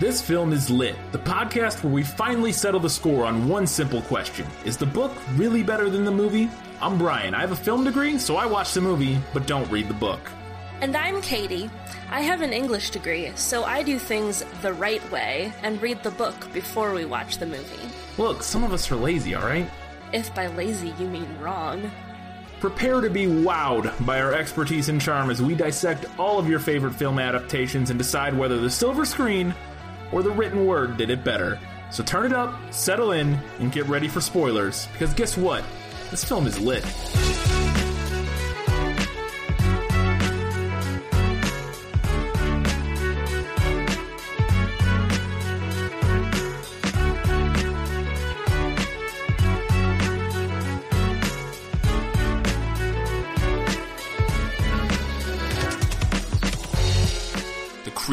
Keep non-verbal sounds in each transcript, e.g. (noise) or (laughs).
This film is Lit, the podcast where we finally settle the score on one simple question Is the book really better than the movie? I'm Brian. I have a film degree, so I watch the movie, but don't read the book. And I'm Katie. I have an English degree, so I do things the right way and read the book before we watch the movie. Look, some of us are lazy, alright? If by lazy you mean wrong. Prepare to be wowed by our expertise and charm as we dissect all of your favorite film adaptations and decide whether the silver screen or the written word did it better. So turn it up, settle in, and get ready for spoilers, because guess what? This film is lit.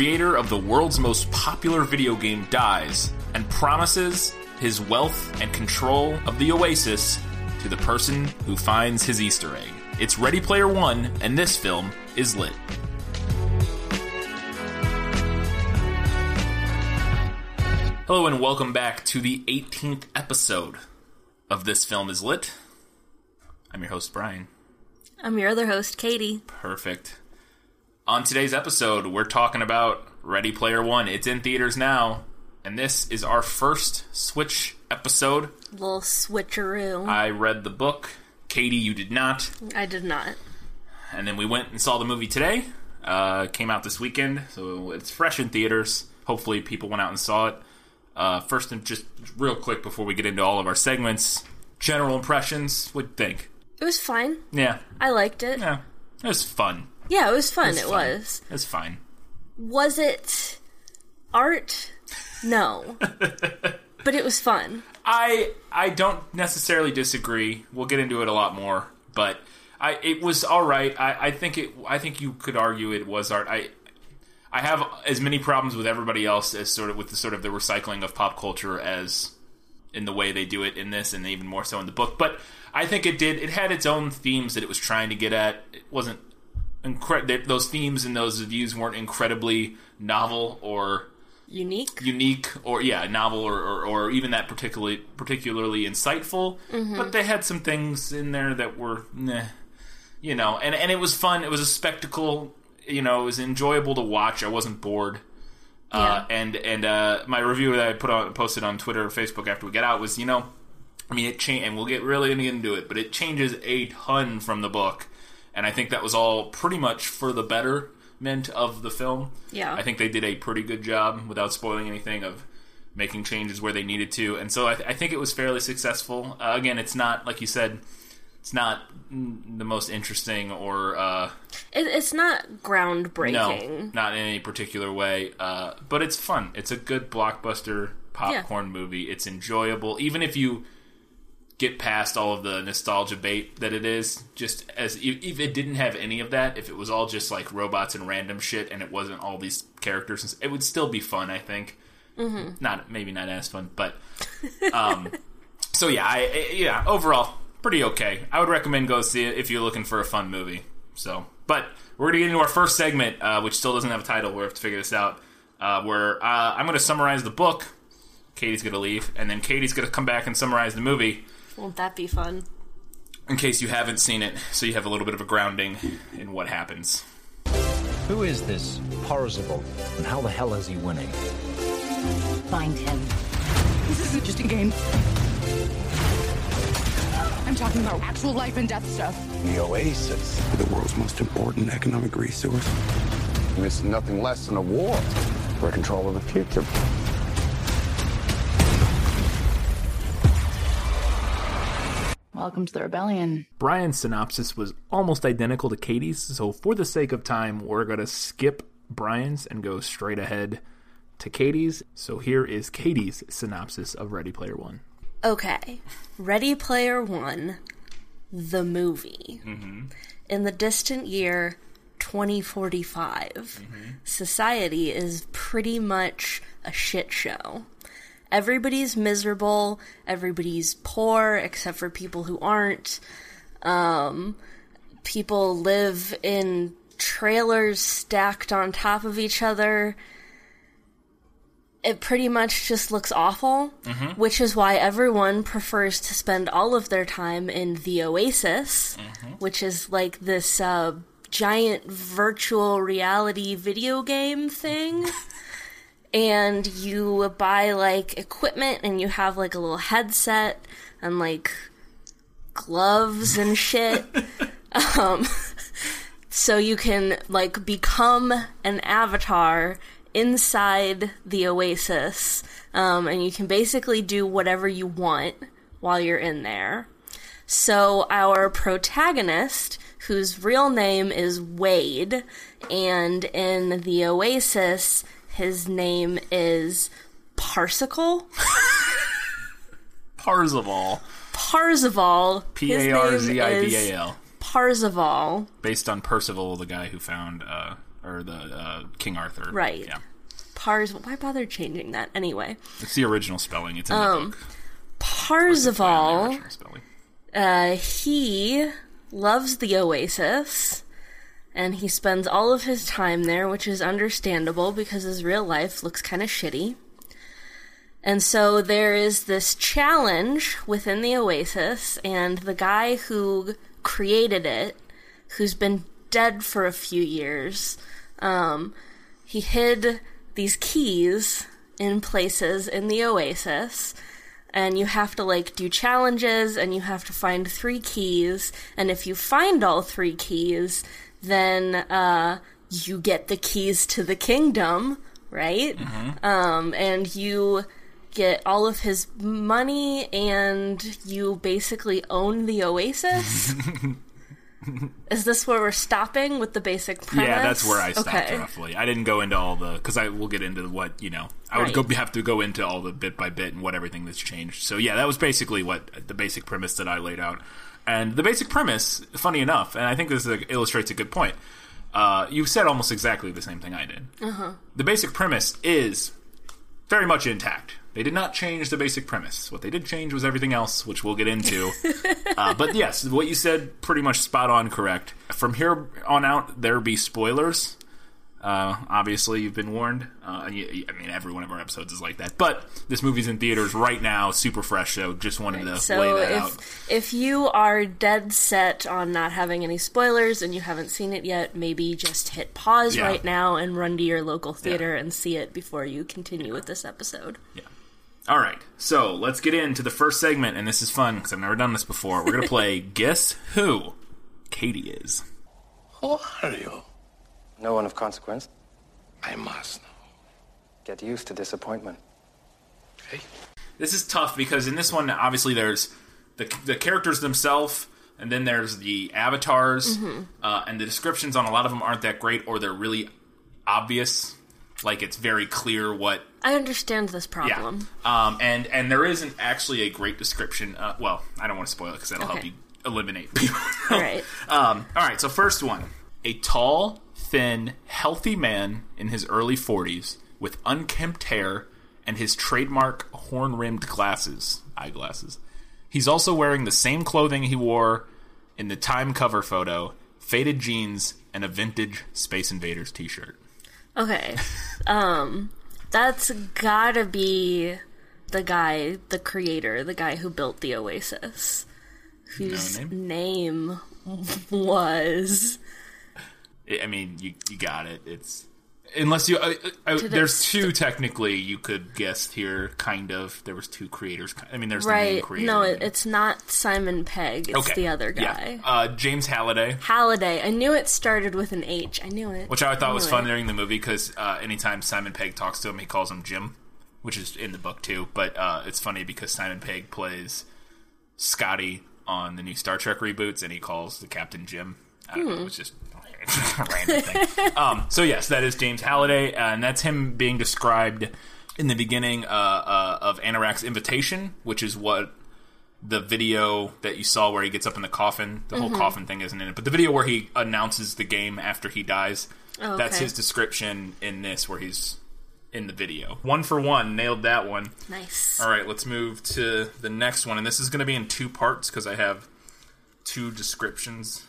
Creator of the world's most popular video game dies and promises his wealth and control of the Oasis to the person who finds his Easter egg. It's Ready Player One, and this film is lit. Hello, and welcome back to the 18th episode of This Film is Lit. I'm your host, Brian. I'm your other host, Katie. Perfect. On today's episode, we're talking about Ready Player One. It's in theaters now, and this is our first Switch episode. Little switcheroo. I read the book. Katie, you did not. I did not. And then we went and saw the movie today. Uh, came out this weekend, so it's fresh in theaters. Hopefully, people went out and saw it. Uh, first, and just real quick before we get into all of our segments, general impressions. What do you think? It was fine. Yeah, I liked it. yeah, it was fun. Yeah, it was fun. was It fun. was. It was fine. Was it art? No. (laughs) but it was fun. I I don't necessarily disagree. We'll get into it a lot more, but I it was all right. I, I think it. I think you could argue it was art. I I have as many problems with everybody else as sort of with the sort of the recycling of pop culture as in the way they do it in this, and even more so in the book. But I think it did. It had its own themes that it was trying to get at. It wasn't incre- those themes and those views weren't incredibly novel or Unique. unique or yeah novel or, or, or even that particularly particularly insightful. But they had some things in there that were nah, you know and, and it was fun. It was a spectacle. You know it was enjoyable to watch. I wasn't bored. Uh, and and uh, my review that i put on posted on twitter or facebook after we get out was you know i mean it changed and we'll get really into it but it changes a ton from the book and i think that was all pretty much for the betterment of the film Yeah. I think they did a pretty good job without spoiling anything of making changes where they needed to, and so I, th- I think it was fairly successful. Uh, again, it's not like you said, it's not the most interesting or uh, It, it's not groundbreaking. no, groundbreaking. not in any particular way, uh, but it's fun. It's a good blockbuster popcorn movie. It's enjoyable, even if you get past all of the nostalgia bait that it is. Just as if it didn't have any of that, if it was all just like robots and random shit, and it wasn't all these characters, it would still be fun. I think. Mm-hmm. Not maybe not as fun, but um, (laughs) so yeah, I, I- yeah. Overall, pretty okay. I would recommend go see it if you're looking for a fun movie. So, but we're gonna get into our first segment, uh, which still doesn't have a title. We have to figure this out. Uh, where uh, I'm gonna summarize the book. Katie's gonna leave, and then Katie's gonna come back and summarize the movie Won't that be fun? in case you haven't seen it, so you have a little bit of a grounding in what happens. Who is this Parzival, and how the hell is he winning? Find him. This isn't just a game. I'm talking about actual life and death stuff. The Oasis. the world's most important economic resource. It's nothing less than a war for control of the future. Welcome to the rebellion. Brian's synopsis was almost identical to Katie's, so for the sake of time, we're going to skip Brian's and go straight ahead to Katie's. So here is Katie's synopsis of Ready Player One. Okay. Ready Player One, the movie. Mm-hmm. In the distant year 2045, mm-hmm. society is pretty much a shit show. Everybody's miserable, everybody's poor, except for people who aren't. Um, people live in trailers stacked on top of each other. It pretty much just looks awful, which is why everyone prefers to spend all of their time in the Oasis, which is like this uh, giant virtual reality video game thing. (laughs) and you buy like equipment and you have like a little headset and like gloves and shit. (laughs) um, so you can like become an avatar inside the oasis um, and you can basically do whatever you want while you're in there so our protagonist whose real name is wade and in the oasis his name is parsicle (laughs) Parzival. parzival P A R Z I B A L. parzival Based on Percival, the guy who found, uh, or the uh, King Arthur. Right. Yeah. Pars. Why bother changing that anyway? It's the original spelling. It's in Um, the book. Parzival. Uh, he loves the Oasis, and he spends all of his time there, which is understandable because his real life looks kind of shitty. And so there is this challenge within the Oasis, and the guy who created it, who's been dead for a few years, um, he hid these keys in places in the Oasis, and you have to like do challenges, and you have to find three keys, and if you find all three keys, then uh, you get the keys to the kingdom, right? Um, and you get all of his money and you basically own the oasis. (laughs) Is this where we're stopping with the basic premise? Yeah, that's where I stopped Okay. roughly. I didn't go into all the because I will get into what you know. I would go have to go into all the bit by bit and what everything that's changed. So yeah, that was basically what the basic premise that I laid out. And the basic premise, funny enough, and I think this a, illustrates a good point. Uh, you said almost exactly the same thing I did. Uh-huh. The basic premise is very much intact. They did not change the basic premise. What they did change was everything else, which we'll get into. (laughs) uh, but yes, what you said pretty much spot on correct. From here on out, there be spoilers. Uh, obviously, you've been warned. Uh, you, I mean, every one of our episodes is like that. But this movie's in theaters right now, super fresh. So just wanted to So lay that if out. if you are dead set on not having any spoilers and you haven't seen it yet, maybe just hit pause Yeah. right now and run to your local theater and see it before you continue with this episode. Yeah. All right, so let's get into the first segment, and this is fun because I've never done this before. We're gonna play (laughs) Guess Who Katie is. Who are you? No one of consequence. I must know. Get used to disappointment. Okay? This is tough because in this one, obviously, there's the the characters themselves, and then there's the avatars, uh, and the descriptions on a lot of them aren't that great, or they're really obvious. Like it's very clear what I understand this Yeah. problem. Um, and and there isn't actually a great description. Uh, well, I don't want to spoil it because that'll help you eliminate (laughs) people. All right. Um, all right. So first one, a tall, thin, healthy man in his early forties with unkempt hair and his trademark horn-rimmed glasses, eyeglasses. He's also wearing the same clothing he wore in the Time cover photo, faded jeans, and a vintage Space Invaders T-shirt. Okay. (laughs) Um that's gotta be the guy, the creator, the guy who built the Oasis. Whose name? name was I I mean, you you got it. It's unless you. Uh, uh, the there's st- two technically you could guess here. Kind of. There was two creators. I mean, there's the main right. creator. No, it, it's not Simon Pegg. It's okay. the other Yeah. guy. Uh, James Halliday, Halliday. I knew it started with an H. I knew it. which I thought was knew fun it. during the movie because uh, anytime Simon Pegg talks to him, he calls him Jim, which is in the book too. But uh, it's funny because Simon Pegg plays Scotty on the new Star Trek reboots, and he calls the captain Jim. I don't Hmm. know. It's just a (laughs) random thing. um, so yes, that is James Halliday, and that's him being described in the beginning uh, uh, of Anorak's invitation, which is what the video that you saw where he gets up in the coffin. The Mm-hmm. whole coffin thing isn't in it, but the video where he announces the game after he dies. Oh, That's okay. his description in this, where he's in the video. One for one, nailed that one. Nice. All right, let's move to the next one, and this is going to be in two parts because I have two descriptions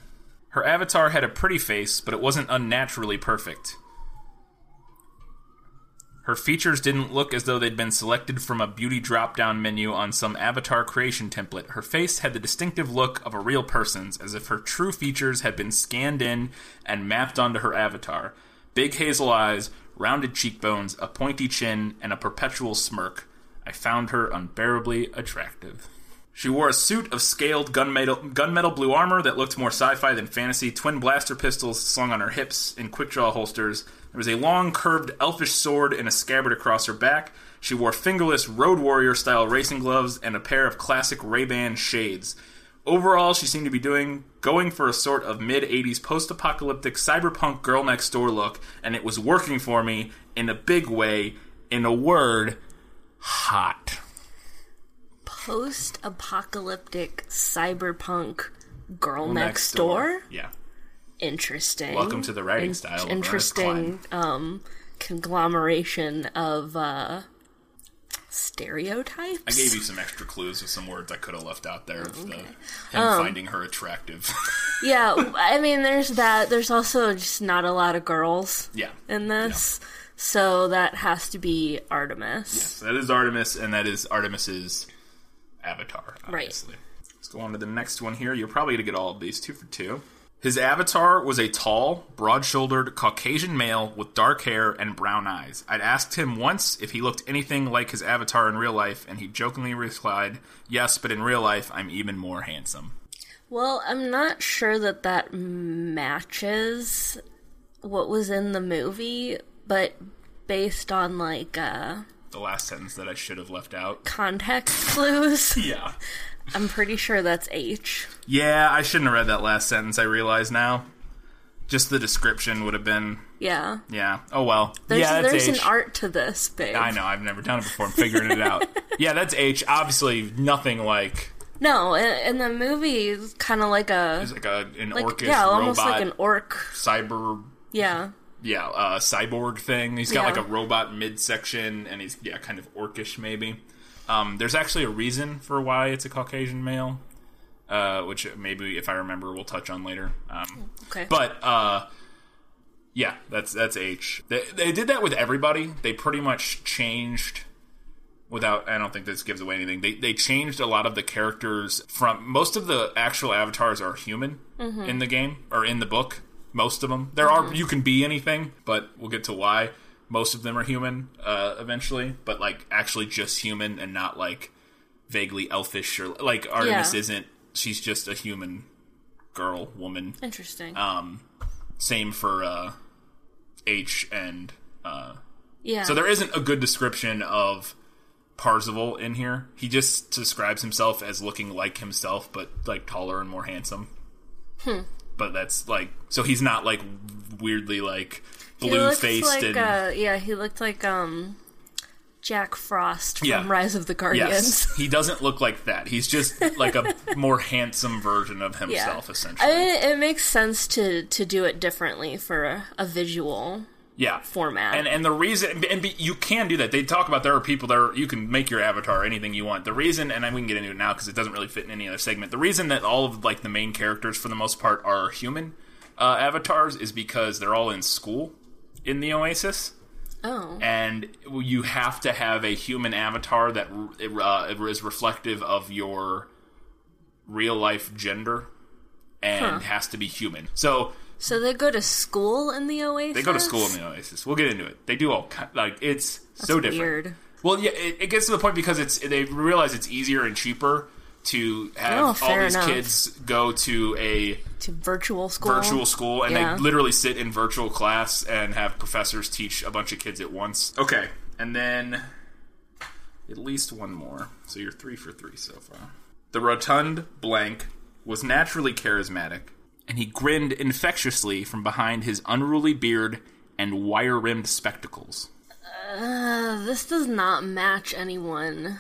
Her avatar had a pretty face, but it wasn't unnaturally perfect. Her features didn't look as though they'd been selected from a beauty drop down menu on some avatar creation template. Her face had the distinctive look of a real person's, as if her true features had been scanned in and mapped onto her avatar. Big hazel eyes, rounded cheekbones, a pointy chin, and a perpetual smirk. I found her unbearably attractive. She wore a suit of scaled gunmetal, gunmetal blue armor that looked more sci fi than fantasy, twin blaster pistols slung on her hips in quick draw holsters. There was a long, curved, elfish sword in a scabbard across her back. She wore fingerless Road Warrior style racing gloves and a pair of classic Ray-Ban shades. Overall, she seemed to be doing going for a sort of mid 80s post apocalyptic cyberpunk girl next door look, and it was working for me in a big way. In a word, hot. Post apocalyptic cyberpunk girl next, door? Yeah. Interesting. Welcome to the writing In- style Interesting um, conglomeration of uh, stereotypes. I gave you some extra clues with some words I could have left out there of the, him Um, finding her attractive. (laughs) yeah, I mean, there's that. There's also just not a lot of girls yeah. in this, so that has to be Artemis. Yes, that is Artemis, and that is Artemis's avatar, Right. Let's go on to the next one here. You're probably going to get all of these two for two. His avatar was a tall, broad shouldered Caucasian male with dark hair and brown eyes. I'd asked him once if he looked anything like his avatar in real life, and he jokingly replied, Yes, but in real life, I'm even more handsome. Well, I'm not sure that that matches what was in the movie, but based on like uh, The last sentence that I should have left out. context clues, (laughs) Yeah. I'm pretty sure that's H. Yeah, I shouldn't have read that last sentence, I realize now. Just the description would have been, Yeah. yeah. Oh well. There's yeah, that's there's H. an art to this, babe. I know, I've never done it before. I'm figuring it out. (laughs) Yeah, that's H. Obviously, nothing like No, in, in the movie, it's kind of like a it's like a an like orcish yeah, almost robot like an orc. cyber Yeah, yeah uh, cyborg thing. He's got like a robot midsection, and he's yeah kind of orcish maybe. Um, there's actually a reason for why it's a Caucasian male, uh, which maybe if I remember we'll touch on later. Um, okay. But uh, yeah, that's that's H. They, they did that with everybody. They pretty much changed without. I don't think this gives away anything. They they changed a lot of the characters from most of the actual avatars are human in the game or in the book. Most of them. There are you can be anything, but we'll get to why. Most of them are human uh, eventually, but like actually just human and not like vaguely elfish or like Artemis Yeah. isn't. She's just a human girl, woman. Interesting. Um, same for uh, H and uh, yeah. so there isn't a good description of Parzival in here. He just describes himself as looking like himself, but like taller and more handsome. Hmm. But that's like so he's not like weirdly like blue faced like, and uh, yeah, he looked like um Jack Frost from Yeah. Rise of the Guardians. yes, he doesn't look like that. He's just like a (laughs) more handsome version of himself, essentially. I mean, it makes sense to to do it differently for a, a visual yeah format. And and the reason and be, you can do that. They talk about there are people there you can make your avatar anything you want. The reason and we can get into it now because it doesn't really fit in any other segment. The reason that all of like the main characters for the most part are human uh, avatars is because they're all in school in the Oasis. oh, And you have to have a human avatar that uh, is reflective of your real life gender and Huh. has to be human. So so they go to school in the Oasis. they go to school in the Oasis. We'll get into it. They do all ki- like it's so different. Weird. Well, yeah, it, it gets to the point because it's they realize it's easier and cheaper to Oh, have all these enough. kids go to a To virtual school. virtual school and Yeah. they literally sit in virtual class and have professors teach a bunch of kids at once. Okay, and then at least one more. So you're three for three so far. The rotund blank was naturally charismatic, and he grinned infectiously from behind his unruly beard and wire rimmed spectacles. Uh, this does not match anyone.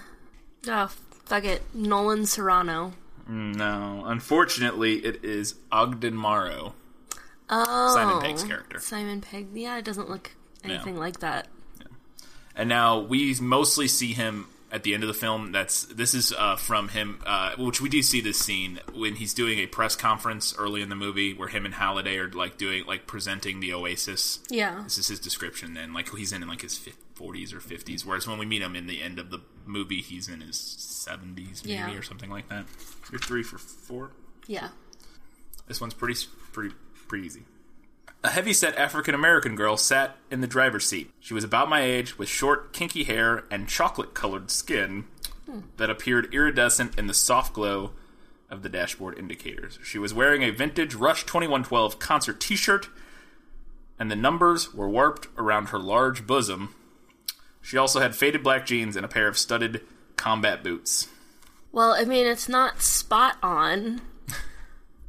Oh, fuck it. Nolan Sorrento. No, unfortunately, it is Ogden Morrow, Oh. Simon Pegg's character. Simon Pegg. Yeah, it doesn't look anything like that. And now we mostly see him at the end of the film. That's this is uh, from him, uh, which we do see this scene when he's doing a press conference early in the movie where him and Halliday are like doing like presenting the Oasis. Yeah. This is his description, Then like he's in like his forties or fifties. Whereas when we meet him in the end of the movie, he's in his seventies, maybe Yeah. or something like that. You're three for four. Yeah. This one's pretty pretty pretty easy. A heavy-set African American girl sat in the driver's seat. She was about my age, with short, kinky hair and chocolate-colored skin that appeared iridescent in the soft glow of the dashboard indicators. She was wearing a vintage Rush 2112 concert T-shirt, and the numbers were warped around her large bosom. She also had faded black jeans and a pair of studded combat boots. Well, I mean, it's not spot on,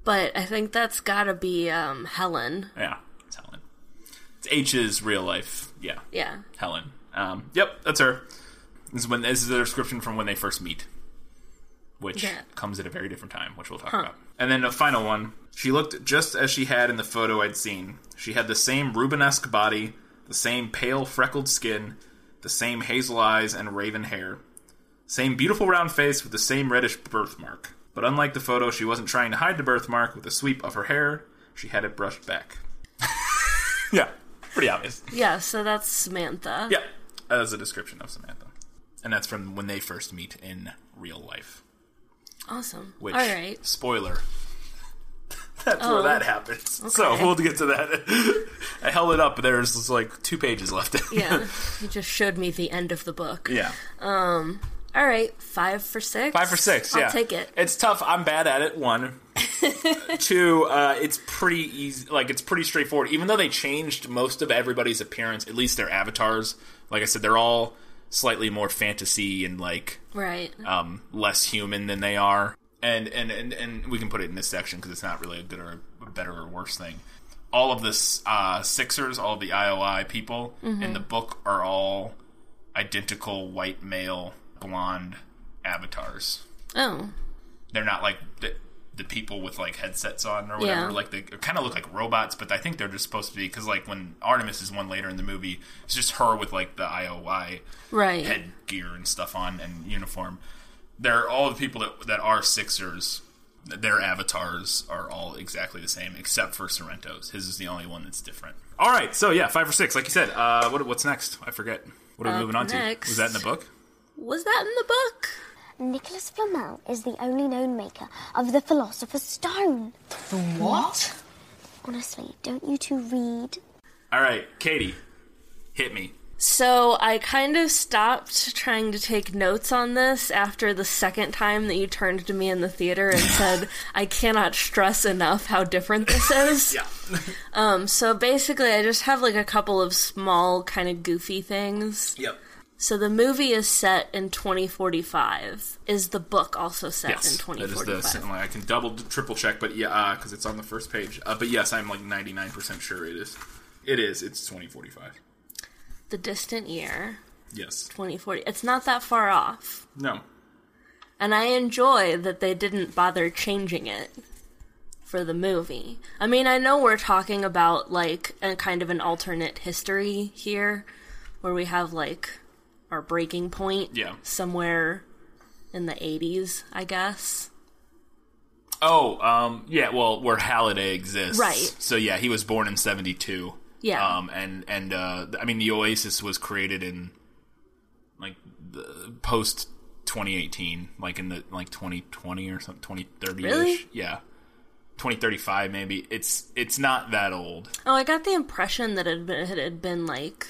but I think that's gotta be um, Helen. Yeah, it's Helen. It's H's real life. Yeah, Yeah. Helen. Um, yep, that's her. This is when this is the description from when they first meet, which Yeah. comes at a very different time, which we'll talk Huh. about. And then the final one. She looked just as she had in the photo I'd seen. She had the same Rubenesque body, the same pale freckled skin, the same hazel eyes and raven hair, same beautiful round face with the same reddish birthmark. But unlike the photo, she wasn't trying to hide the birthmark with a sweep of her hair. She had it brushed back. (laughs) yeah, pretty obvious. Yeah, so that's Samantha. Yeah, as a description of Samantha, and that's from when they first meet in real life. Awesome. Which, All right. spoiler, (laughs) that's Oh. where that happens. So we'll get to that. (laughs) I held it up, but there's like two pages left. Yeah. you just showed me the end of the book. yeah. Um. All right. Five for six. Five for six. I'll yeah, take it. It's tough. I'm bad at it. One, (laughs) two. Uh, it's pretty easy. Like it's pretty straightforward. Even though they changed most of everybody's appearance, at least their avatars. Like I said, they're all slightly more fantasy and like Right. um, less human than they are. And, and, and, and we can put it in this section because it's not really a good or a better or worse thing. All of the uh, Sixers, all of the IOI people in the book are all identical white male blonde avatars. Oh. They're not like the, the people with like headsets on or whatever. Yeah. Like they kind of look like robots, but I think they're just supposed to be because like when Artemis is one later in the movie, it's just her with like the IOI Right. headgear and stuff on and uniform. They're all the people that that are Sixers. Their avatars are all exactly the same, except for Sorrento's. His is the only one that's different. All right, so yeah, five or six, like you said. Uh, what, what's next? I forget. What are we Up moving on to? Was that in the book? Was that in the book? Nicholas Flamel is the only known maker of the Philosopher's Stone. The what? Honestly, don't you two read? All right, Katie, hit me. So I kind of stopped trying to take notes on this after the second time that you turned to me in the theater and (laughs) said, "I cannot stress enough how different this is." (laughs) Yeah. Um. So basically, I just have like a couple of small, kind of goofy things. Yep. So the movie is set in 2045. Is the book also set Yes, in that is 2045? the. I can double, triple check, but yeah, because it's on the first page. Uh, but yes, I'm like 99 percent sure it is. It is. It's 2045. the distant year, Yes. 2040. It's not that far off. No. And I enjoy that they didn't bother changing it for the movie. I mean, I know we're talking about like a kind of an alternate history here where we have like our breaking point Yeah. somewhere in the 80s, I guess. Oh, um, yeah. Well, where Halliday exists, Right. So yeah, he was born in '72. Yeah. Um, and and uh, I mean, the Oasis was created in like the post 2018, like in the like 2020 or something, 2030 ish. Really? Yeah. 2035 maybe. It's it's not that old. Oh, I got the impression that it had been, it had been like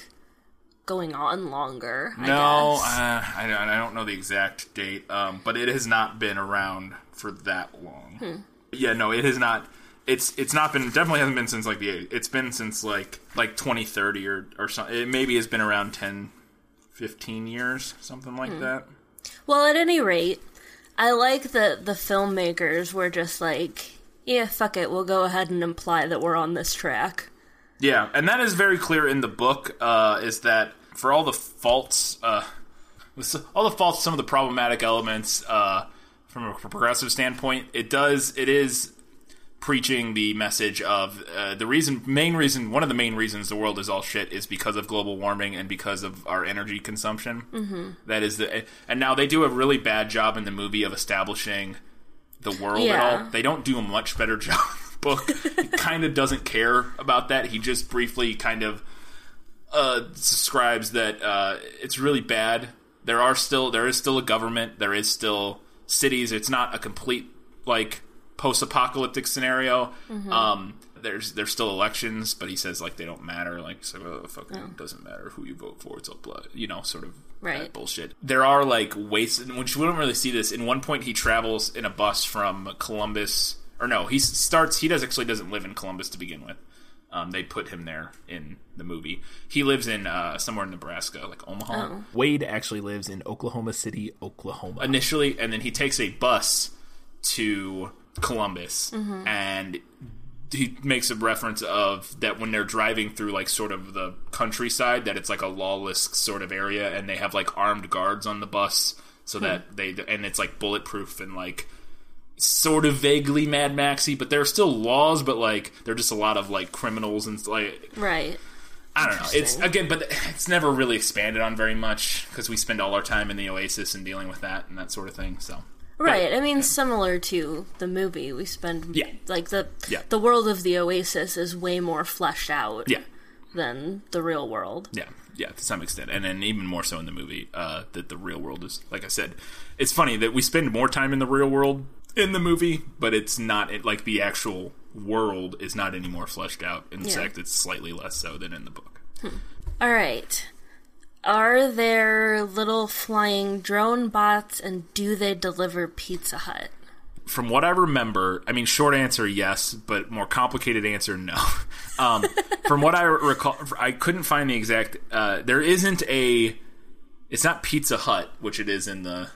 going on longer. I no, guess. uh, I, don't- I don't know the exact date, um, but it has not been around for that long. Hmm. Yeah, no, it has not. It's it's not been definitely hasn't been since like the 80s. It's been since like like 2030 or or something. It maybe has been around 10, 15 years, something like Hmm. that. Well, at any rate, I like that the filmmakers were just like, yeah, fuck it, we'll go ahead and imply that we're on this track. Yeah, and that is very clear in the book. Uh, is that for all the faults, uh, all the faults, some of the problematic elements uh, from a progressive standpoint, it does it is preaching the message of uh, the reason, main reason, one of the main reasons the world is all shit is because of global warming and because of our energy consumption. Mm-hmm. That is the, and now they do a really bad job in the movie of establishing the world Yeah. at all. They don't do a much better (laughs) job. Book (laughs) kind of doesn't care about that. He just briefly kind of uh, describes that uh, it's really bad. There are still there is still a government. There is still cities. It's not a complete like post-apocalyptic scenario. Um, there's there's still elections, but he says like they don't matter. Like so, oh, fucking it doesn't matter who you vote for. It's all blood. You know, sort of Right. that bullshit. There are like wastes, which we don't really see this. In one point, he travels in a bus from Columbus, or no, he starts. He does actually doesn't live in Columbus to begin with. Um, they put him there in the movie. He lives in uh, somewhere in Nebraska, like Omaha. Wade actually lives in Oklahoma City, Oklahoma. Initially, and then he takes a bus to Columbus, and he makes a reference of that when they're driving through like sort of the countryside, that it's like a lawless sort of area, and they have like armed guards on the bus, so that they and it's like bulletproof and like sort of vaguely Mad Maxy, but there are still laws, but like they're just a lot of like criminals and like Right. I don't know. It's again, but it's never really expanded on very much because we spend all our time in the Oasis and dealing with that and that sort of thing. So Right. I mean, similar to the movie, we spend Yeah. like the Yeah. the world of the Oasis is way more fleshed out yeah, than the real world. yeah, yeah, to some extent, and then even more so in the movie uh, that the real world is. Like I said, it's funny that we spend more time in the real world in the movie, but it's not it, like the actual world is not any more fleshed out. In Yeah. fact, it's slightly less so than in the book. All right. Are there little flying drone bots and do they deliver Pizza Hut? from what I remember, I mean, short answer yes, but more complicated answer no. (laughs) Um, from what I recall, I couldn't find the exact. Uh, there isn't a. It's not Pizza Hut, which it is in the.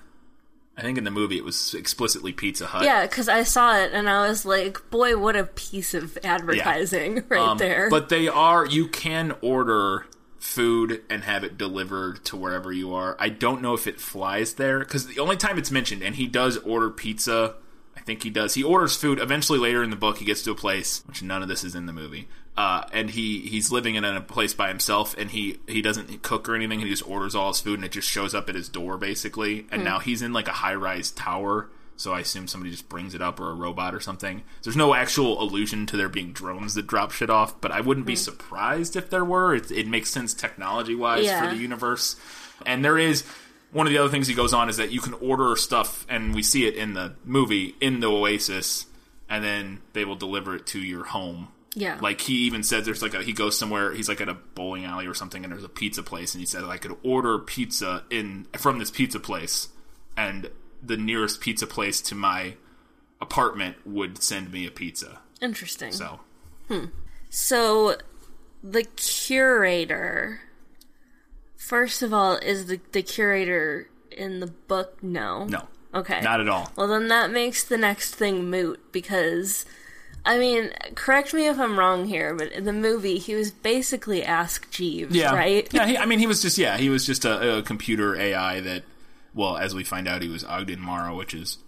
I think in the movie it was explicitly Pizza Hut. Yeah, because I saw it and I was like, boy, what a piece of advertising (laughs) right Um, there. But they are. You can order food and have it delivered to wherever you are. I don't know if it flies there because the only time it's mentioned, and he does order pizza. I think he does. He orders food. Eventually, later in the book, he gets to a place which none of this is in the movie. Uh, and he he's living in a place by himself, and he he doesn't cook or anything. He just orders all his food, and it just shows up at his door basically. And now he's in like a high rise tower. So I assume somebody just brings it up or a robot or something. There's no actual allusion to there being drones that drop shit off, but I wouldn't be surprised if there were. It, it makes sense technology wise Yeah. for the universe. And there is one of the other things he goes on is that you can order stuff, and we see it in the movie in the Oasis, and then they will deliver it to your home. Yeah. Like he even says there's like a he goes somewhere he's like at a bowling alley or something and there's a pizza place and he said I could order pizza in from this pizza place and the nearest pizza place to my apartment would send me a pizza. Interesting. So hmm. So, the curator. First of all, is the the curator in the book? No. no, Okay. not at all. Well, then that makes the next thing moot because, I mean, correct me if I'm wrong here, but in the movie, he was basically Ask Jeeves, Yeah, right? Yeah, he, I mean he was just yeah he was just a, a computer AI that well as we find out he was Ogden Morrow, which is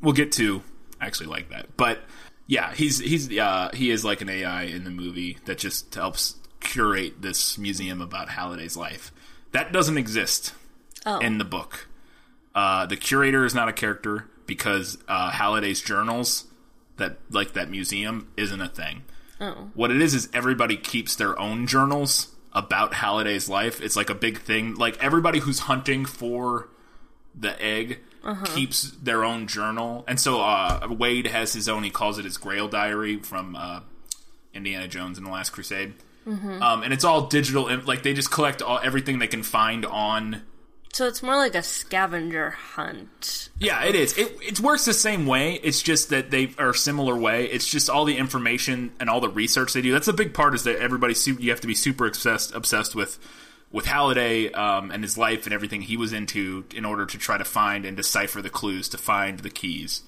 we'll get to actually like that, but yeah he's he's uh, he is like an AI in the movie that just helps curate this museum about Halliday's life. That doesn't exist Oh. in the book. Uh, the curator is not a character because uh, Halliday's journals that like that museum isn't a thing. Oh. What it is is everybody keeps their own journals about Halliday's life. It's like a big thing. Like everybody who's hunting for the egg keeps their own journal, and so uh, Wade has his own. He calls it his Grail diary from uh, Indiana Jones and the Last Crusade. Um, and it's all digital. Like they just collect all everything they can find on So it's more like a scavenger hunt. Yeah, it is. It it works the same way. It's just that they are a similar way. It's just all the information and all the research they do. That's a big part. Is that everybody su- you have to be super obsessed obsessed with with Halliday um, and his life and everything he was into in order to try to find and decipher the clues to find the keys.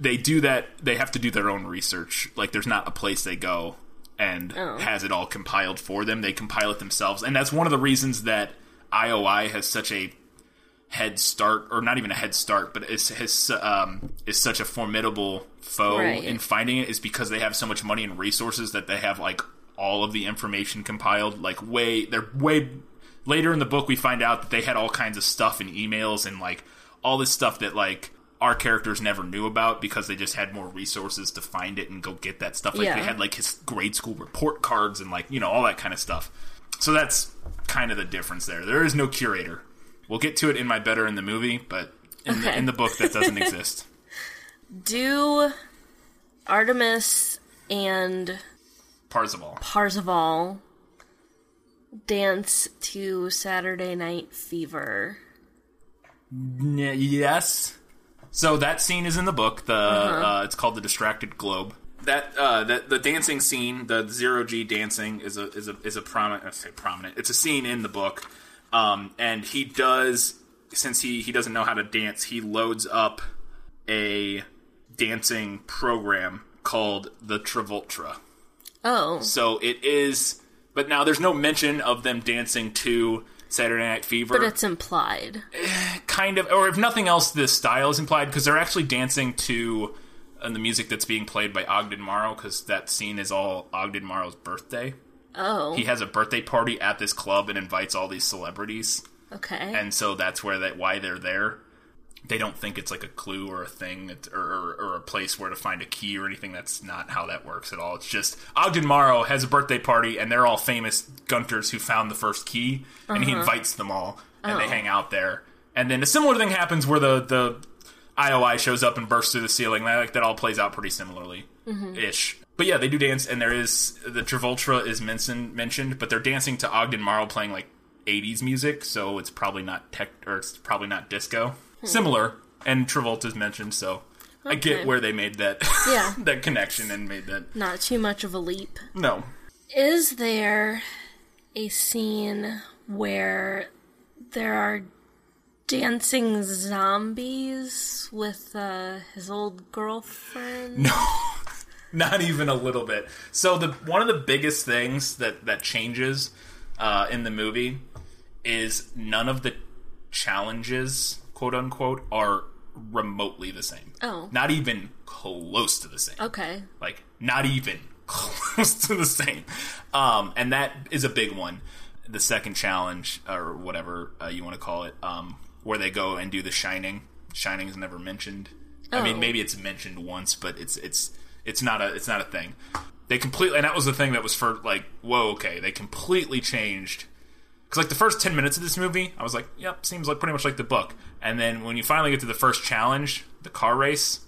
They do that. They have to do their own research. Like there's not a place they go and has it all compiled for them. They compile it themselves, and that's one of the reasons that IOI has such a head start, or not even a head start, but is his um, is such a formidable foe Right. in finding it is because they have so much money and resources that they have like all of the information compiled. Like way they're way later in the book we find out that they had all kinds of stuff and emails and like all this stuff that like our characters never knew about because they just had more resources to find it and go get that stuff. Like Yeah. they had like his grade school report cards and like you know all that kind of stuff. So that's kind of the difference there. There is no curator. We'll get to it in my better in the movie, but in, the, in the book that doesn't (laughs) exist. Do Artemis and Parzival. Parzival dance to Saturday Night Fever? N- yes. So that scene is in the book. The Uh-huh. uh, it's called the Distracted Globe. That uh, that the dancing scene, the zero G dancing, is a is a is a prominent. I say prominent. It's a scene in the book, um, and he does since he he doesn't know how to dance. He loads up a dancing program called the Travolta. Oh, So it is, but now there's no mention of them dancing to Saturday Night Fever but it's implied. kind of, or if nothing else, the style is implied because they're actually dancing to uh, the music that's being played by Ogden Morrow because that scene is all Ogden Morrow's birthday. Oh, He has a birthday party at this club and invites all these celebrities, okay. and so that's where that why they're there. They don't think it's like a clue or a thing it's- or, or, or a place where to find a key or anything. That's not how that works at all. It's just Ogden Morrow has a birthday party, and they're all famous gunters who found the first key, and he Uh-huh. invites them all, and they Oh. hang out there. And then a similar thing happens where the the IOI shows up and bursts through the ceiling. That, like, that all plays out pretty similarly ish. But yeah, they do dance, and there is the Travolta is mentioned, mentioned, but they're dancing to Ogden Morrow playing like '80s music, so it's probably not tech or it's probably not disco. Hmm. Similar, and Travolta's mentioned, so I get where they made that Yeah. (laughs) that connection and made that. Not too much of a leap. No, Is there a scene where there are dancing zombies with uh, his old girlfriend? (laughs) No. (laughs) not even a little bit. So the one of the biggest things that that changes uh, in the movie is none of the challenges, quote unquote, are remotely the same. Oh. Not even close to the same. Okay. Like not even (laughs) close to the same. Um, and that is a big one. The second challenge, or whatever uh, you want to call it, um, where they go and do the shining. Shining is never mentioned. I mean, Oh. maybe it's mentioned once, but it's it's it's not a it's not a thing. They completely, and that was the thing that was for like, whoa, okay, they completely changed. Because like the first ten minutes of this movie, I was like, yep, seems like pretty much like the book. And then when you finally get to the first challenge, the car race,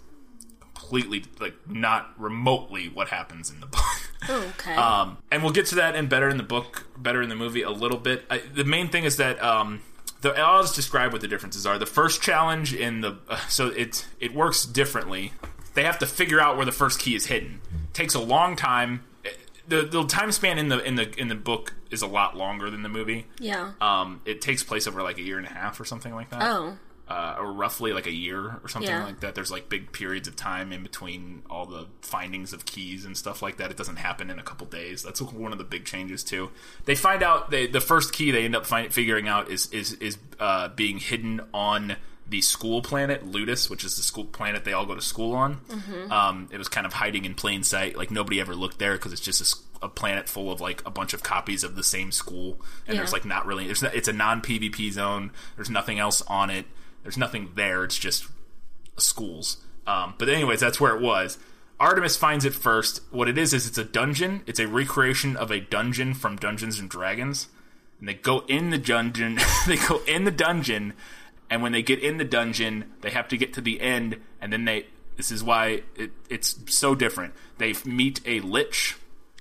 completely like not remotely what happens in the book. Oh, okay. (laughs) Um, and we'll get to that in better in the book, better in the movie a little bit. I, the main thing is that um, the, I'll just describe what the differences are. The first challenge in the uh, so it it works differently. They have to figure out where the first key is hidden. takes a long time. The, the time span in the in the in the book is a lot longer than the movie. Yeah. Um, it takes place over like a year and a half or something like that Oh. uh, or roughly like a year or something Yeah. like that. There's like big periods of time in between all the findings of keys and stuff like that. It doesn't happen in a couple days. That's one of the big changes too. They find out they, the first key they end up find, figuring out is is is uh, being hidden on the school planet Ludus, which is the school planet they all go to school on. Mhm. Um, it was kind of hiding in plain sight. Like nobody ever looked there because it's just a planet full of like a bunch of copies of the same school, and Yeah. there's like not really. There's not, it's a non PvP zone. There's nothing else on it. There's nothing there. It's just schools. Um, but anyways, that's where it was. Artemis finds it first. What it is is it's a dungeon. It's a recreation of a dungeon from Dungeons and Dragons. And they go in the dungeon. (laughs) they go in the dungeon, and when they get in the dungeon, they have to get to the end, and then they. This is why it, it's so different. They meet a lich,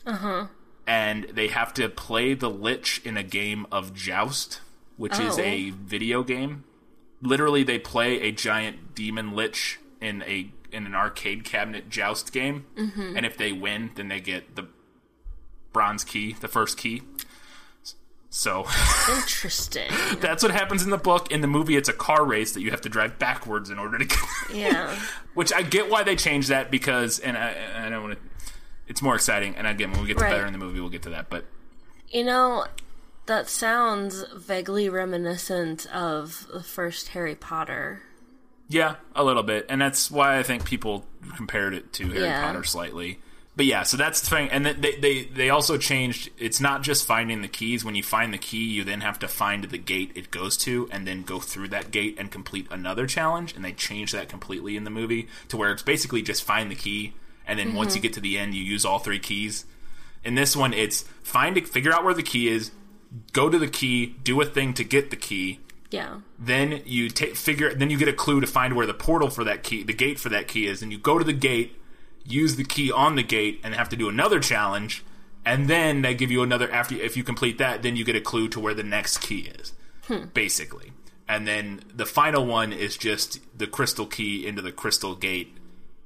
Uh huh. and they have to play the lich in a game of joust, which is Oh. a video game. Literally, they play a giant demon lich in a in an arcade cabinet joust game, Mhm. and if they win, then they get the bronze key, the first key. So Interesting. (laughs) that's what happens in the book. In the movie, it's a car race that you have to drive backwards in order to get. (laughs) Yeah. Which I get why they changed that because, and I, I don't want to. It's more exciting, and again, when we get to Right. better in the movie, we'll get to that. But You know, That sounds vaguely reminiscent of the first Harry Potter. Yeah, a little bit, and that's why I think people compared it to Harry Yeah. Potter slightly. But yeah, so that's the thing, and then they, they they also changed. It's not just finding the keys. When you find the key, you then have to find the gate it goes to, and then go through that gate and complete another challenge. And they changed that completely in the movie to where it's basically just find the key, and then once Mhm. you get to the end, you use all three keys. In this one, it's find it, figure out where the key is, go to the key, do a thing to get the key, Yeah. then you take figure then you get a clue to find where the portal for that key the gate for that key is and you go to the gate use the key on the gate and have to do another challenge and then they give you another after if you complete that then you get a clue to where the next key is Hmm. basically and then the final one is just the crystal key into the crystal gate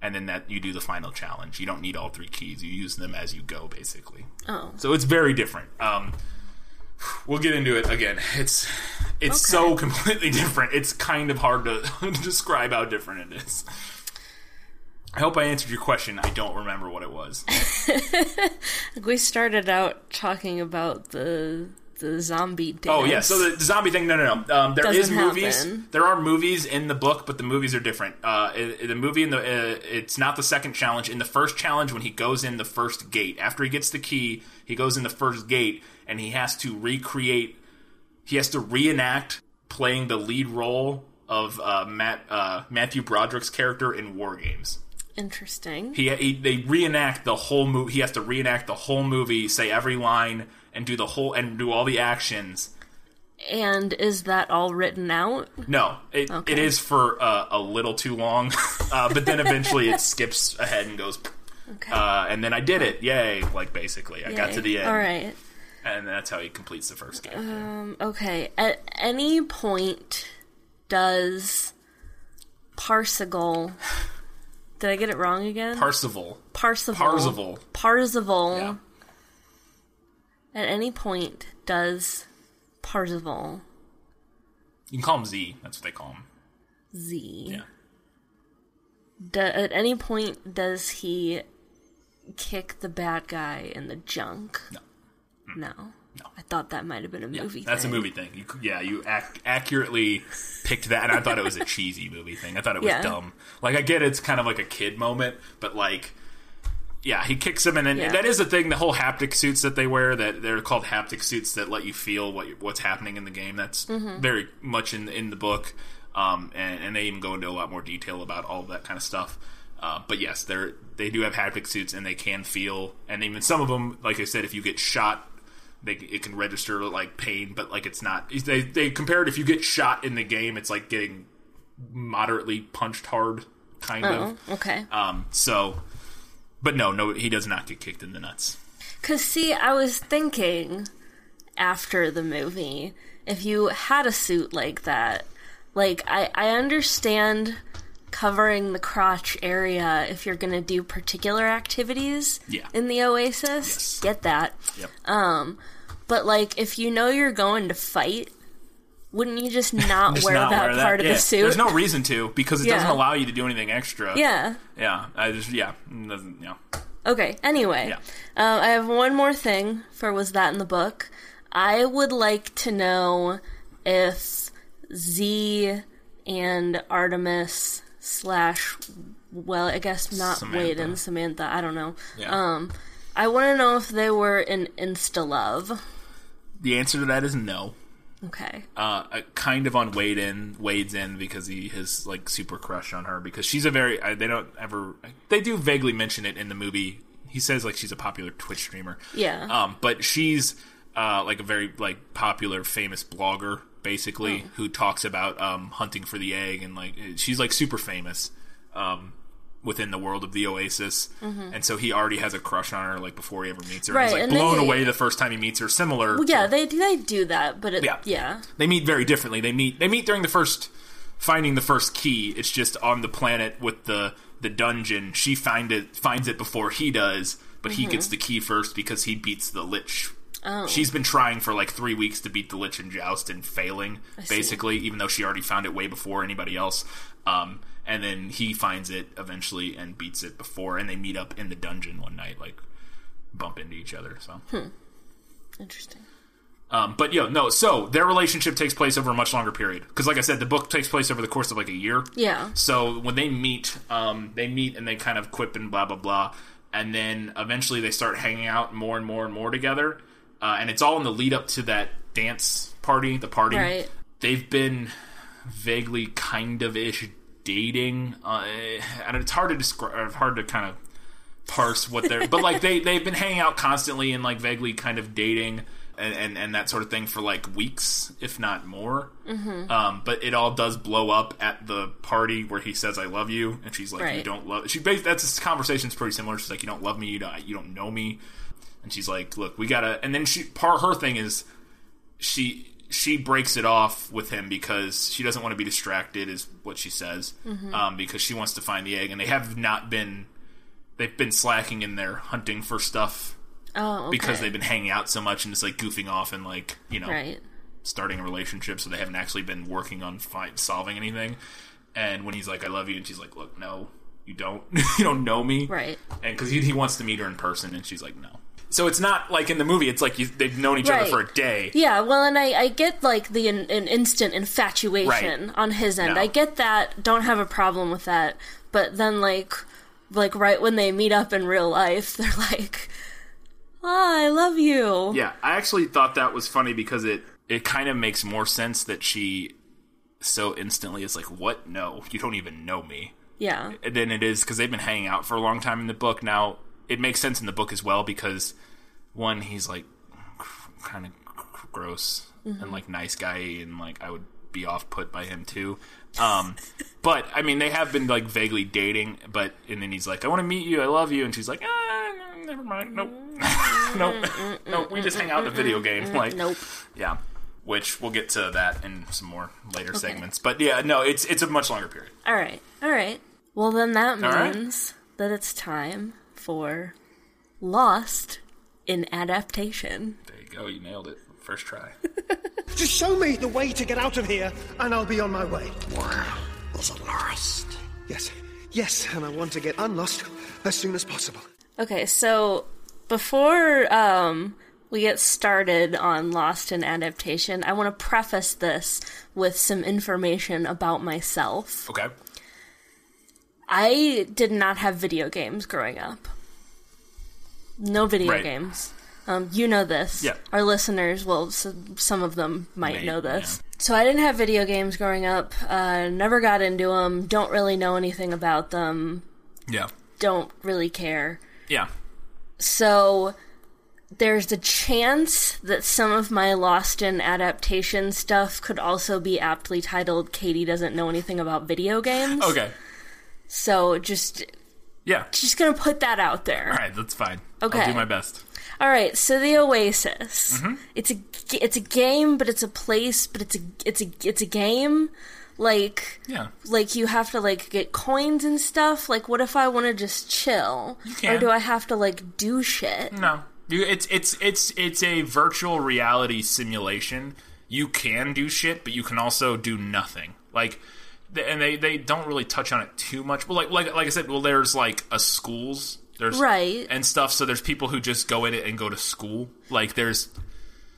and then that you do the final challenge you don't need all three keys you use them as you go basically Oh. so it's very different. Um, we'll get into it again. It's it's so completely (laughs) different. It's kind of hard to (laughs) describe how different it is. I hope I answered your question. I don't remember what it was. (laughs) We started out talking about the the zombie dance. Oh yeah, so the zombie thing. No, no, no. Um, there is Doesn't movies. happen. There are movies in the book, but the movies are different. Uh, i- the movie in the uh, it's not the second challenge. In the first challenge, when he goes in the first gate, after he gets the key, he goes in the first gate, and he has to recreate. He has to reenact playing the lead role of uh, Matt uh, Matthew Broderick's character in War Games. Interesting. He, he they reenact the whole movie. He has to reenact the whole movie, say every line, and do the whole and do all the actions. And is that all written out? No, it, Okay. it is for uh, a little too long, (laughs) uh, but then eventually it skips ahead and goes. Okay. Uh, and then I did it, yay! Like basically, I got to the end. All right. and that's how he completes the first game. Um, okay. At any point, does Parsigal. (laughs) Did I get it wrong again? Parsival. Parsival. Parzival. Parzival. At any point, does Parzival You can call him Z. That's what they call him. Z. Yeah. Do, at any point, does he kick the bad guy in the junk? No. No. No. I thought that might have been a movie. That's thing. a movie thing. You, yeah, you ac- accurately picked that, and I thought it was a cheesy movie thing. I thought it was Yeah. dumb. Like I get it's kind of like a kid moment, but like, yeah, he kicks him, and then Yeah. that is the thing. The whole haptic suits that they wear that they're called haptic suits that let you feel what what's happening in the game. That's Mhm. very much in in the book, um, and, and they even go into a lot more detail about all that kind of stuff. Uh, but yes, they're they do have haptic suits, and they can feel, and even some of them, like I said, if you get shot they, it can register like pain, but like it's not. They they compare it if you get shot in the game, it's like getting moderately punched hard, kind Oh, of. okay. Um. So, but no, no, he does not get kicked in the nuts. Because, see, I was thinking after the movie, if you had a suit like that, like, I, I understand covering the crotch area if you're going to do particular activities Yeah. in the Oasis. Get that. Yep. Um, but, like, if you know you're going to fight, wouldn't you just (laughs) not Just wear not that wear part of Yeah. the suit? There's no reason to because it Yeah. doesn't allow you to do anything extra. Yeah. Yeah. I just yeah. Doesn't yeah. Okay, anyway. Yeah. Uh, I have one more thing for Was That in the Book? I would like to know if Z and Artemis slash, well, I guess not Samantha. Wade and Samantha, I don't know. Yeah. Um, I want to know if they were in Insta Love. The answer to that is no. Okay. uh, uh, kind of on Wade in Wade's in because he has like super crush on her because she's a very they don't ever they do vaguely mention it in the movie. He says like she's a popular Twitch streamer. Yeah. Um, but she's uh, like a very like popular famous blogger basically Oh. who talks about um, hunting for the egg and like she's like super famous. Um, within the world of the Oasis, Mhm. and so he already has a crush on her like before he ever meets her. Right, He's like and blown they- away the first time he meets her. Similar, Well, yeah, they they do that, but it, Yeah. yeah. they meet very differently. They meet they meet during the first finding the first key. It's just on the planet with the the dungeon. She find it finds it before he does, but he Mhm. gets the key first because he beats the lich. Oh. She's been trying for like three weeks to beat the lich in joust and failing, basically, even though she already found it way before anybody else. Um, and then he finds it eventually and beats it before, and they meet up in the dungeon one night, like bump into each other. So Hmm. Interesting. Um, but yo, no. So their relationship takes place over a much longer period because, like I said, the book takes place over the course of like a year. Yeah. So when they meet, um, they meet and they kind of quip and blah blah blah, and then eventually they start hanging out more and more and more together, uh, and it's all in the lead up to that dance party, the party. Right. They've been vaguely kind of ish dating, uh, and it's hard to describe, hard to kind of parse what they're, but like they they've been hanging out constantly and like vaguely kind of dating. And, and, and that sort of thing for like weeks, if not more. Mhm. Um, but it all does blow up at the party where he says "I love you," and she's like, "You don't love." She that's this conversation's pretty similar. She's like, "You don't love me. You don't. You don't know me." And she's like, "Look, we gotta." And then she part her thing is she she breaks it off with him because she doesn't want to be distracted, is what she says. Mhm. Um, because she wants to find the egg, and they have not been. They've been slacking in their hunting for stuff Oh, okay. because they've been hanging out so much and just like goofing off and like you know Right. starting a relationship, so they haven't actually been working on fi- solving anything. And when he's like, "I love you," and she's like, "Look, no, you don't. (laughs) you don't know me." Right. And because he, he wants to meet her in person, and she's like, "No." So it's not like in the movie. It's like you, they've known each Right. other for a day. Yeah, well, and I, I get like the an, an instant infatuation Right. on his end. No. I get that. Don't have a problem with that. But then, like, like right when they meet up in real life, (laughs) they're like, "Oh, I love you." Yeah, I actually thought that was funny because it it kind of makes more sense that she so instantly is like, "What? No, you don't even know me." Yeah. than it is because they've been hanging out for a long time in the book. Now it makes sense in the book as well because one, he's like kind of gross Mhm. and like nice guy, and like I would be off put by him too. Um, (laughs) but I mean, they have been like vaguely dating, but and then he's like, "I want to meet you, I love you," and she's like, ah, "Never mind, nope, (laughs) nope, nope." We just hang out in a video game, like, Nope. yeah. Which we'll get to that in some more later Okay. segments, but yeah, no, it's it's a much longer period. All right. All right. Well, then that All right. means that it's time for Lost in adaptation. There you go, you nailed it, first try. (laughs) Just show me the way to get out of here, and I'll be on my way. Is it lost? Yes, yes, and I want to get unlost as soon as possible. Okay, so before um, we get started on Lost in adaptation, I want to preface this with some information about myself. Okay. I did not have video games growing up. No video Right. games. Um, you know this. Yeah. Our listeners, well, some of them might know this. So I didn't have video games growing up. Uh, never got into them. Don't really know anything about them. Yeah. Don't really care. Yeah. So there's a chance that some of my Lost in adaptation stuff could also be aptly titled Katie doesn't know anything about video games. Okay. So just Yeah. just to put that out there. All right, that's fine. Okay. I'll do my best. All right, so the Oasis. Mhm. It's a it's a game, but it's a place, but it's a it's a it's a game. Like Yeah. like you have to like get coins and stuff. Like what if I want to just chill? Or do I have to like do shit? No. You, it's it's it's it's a virtual reality simulation. You can do shit, but you can also do nothing. Like, and they, they don't really touch on it too much. Well, like like like I said, well, there's like a schools, there's Right. and stuff. So there's people who just go in it and go to school. Like there's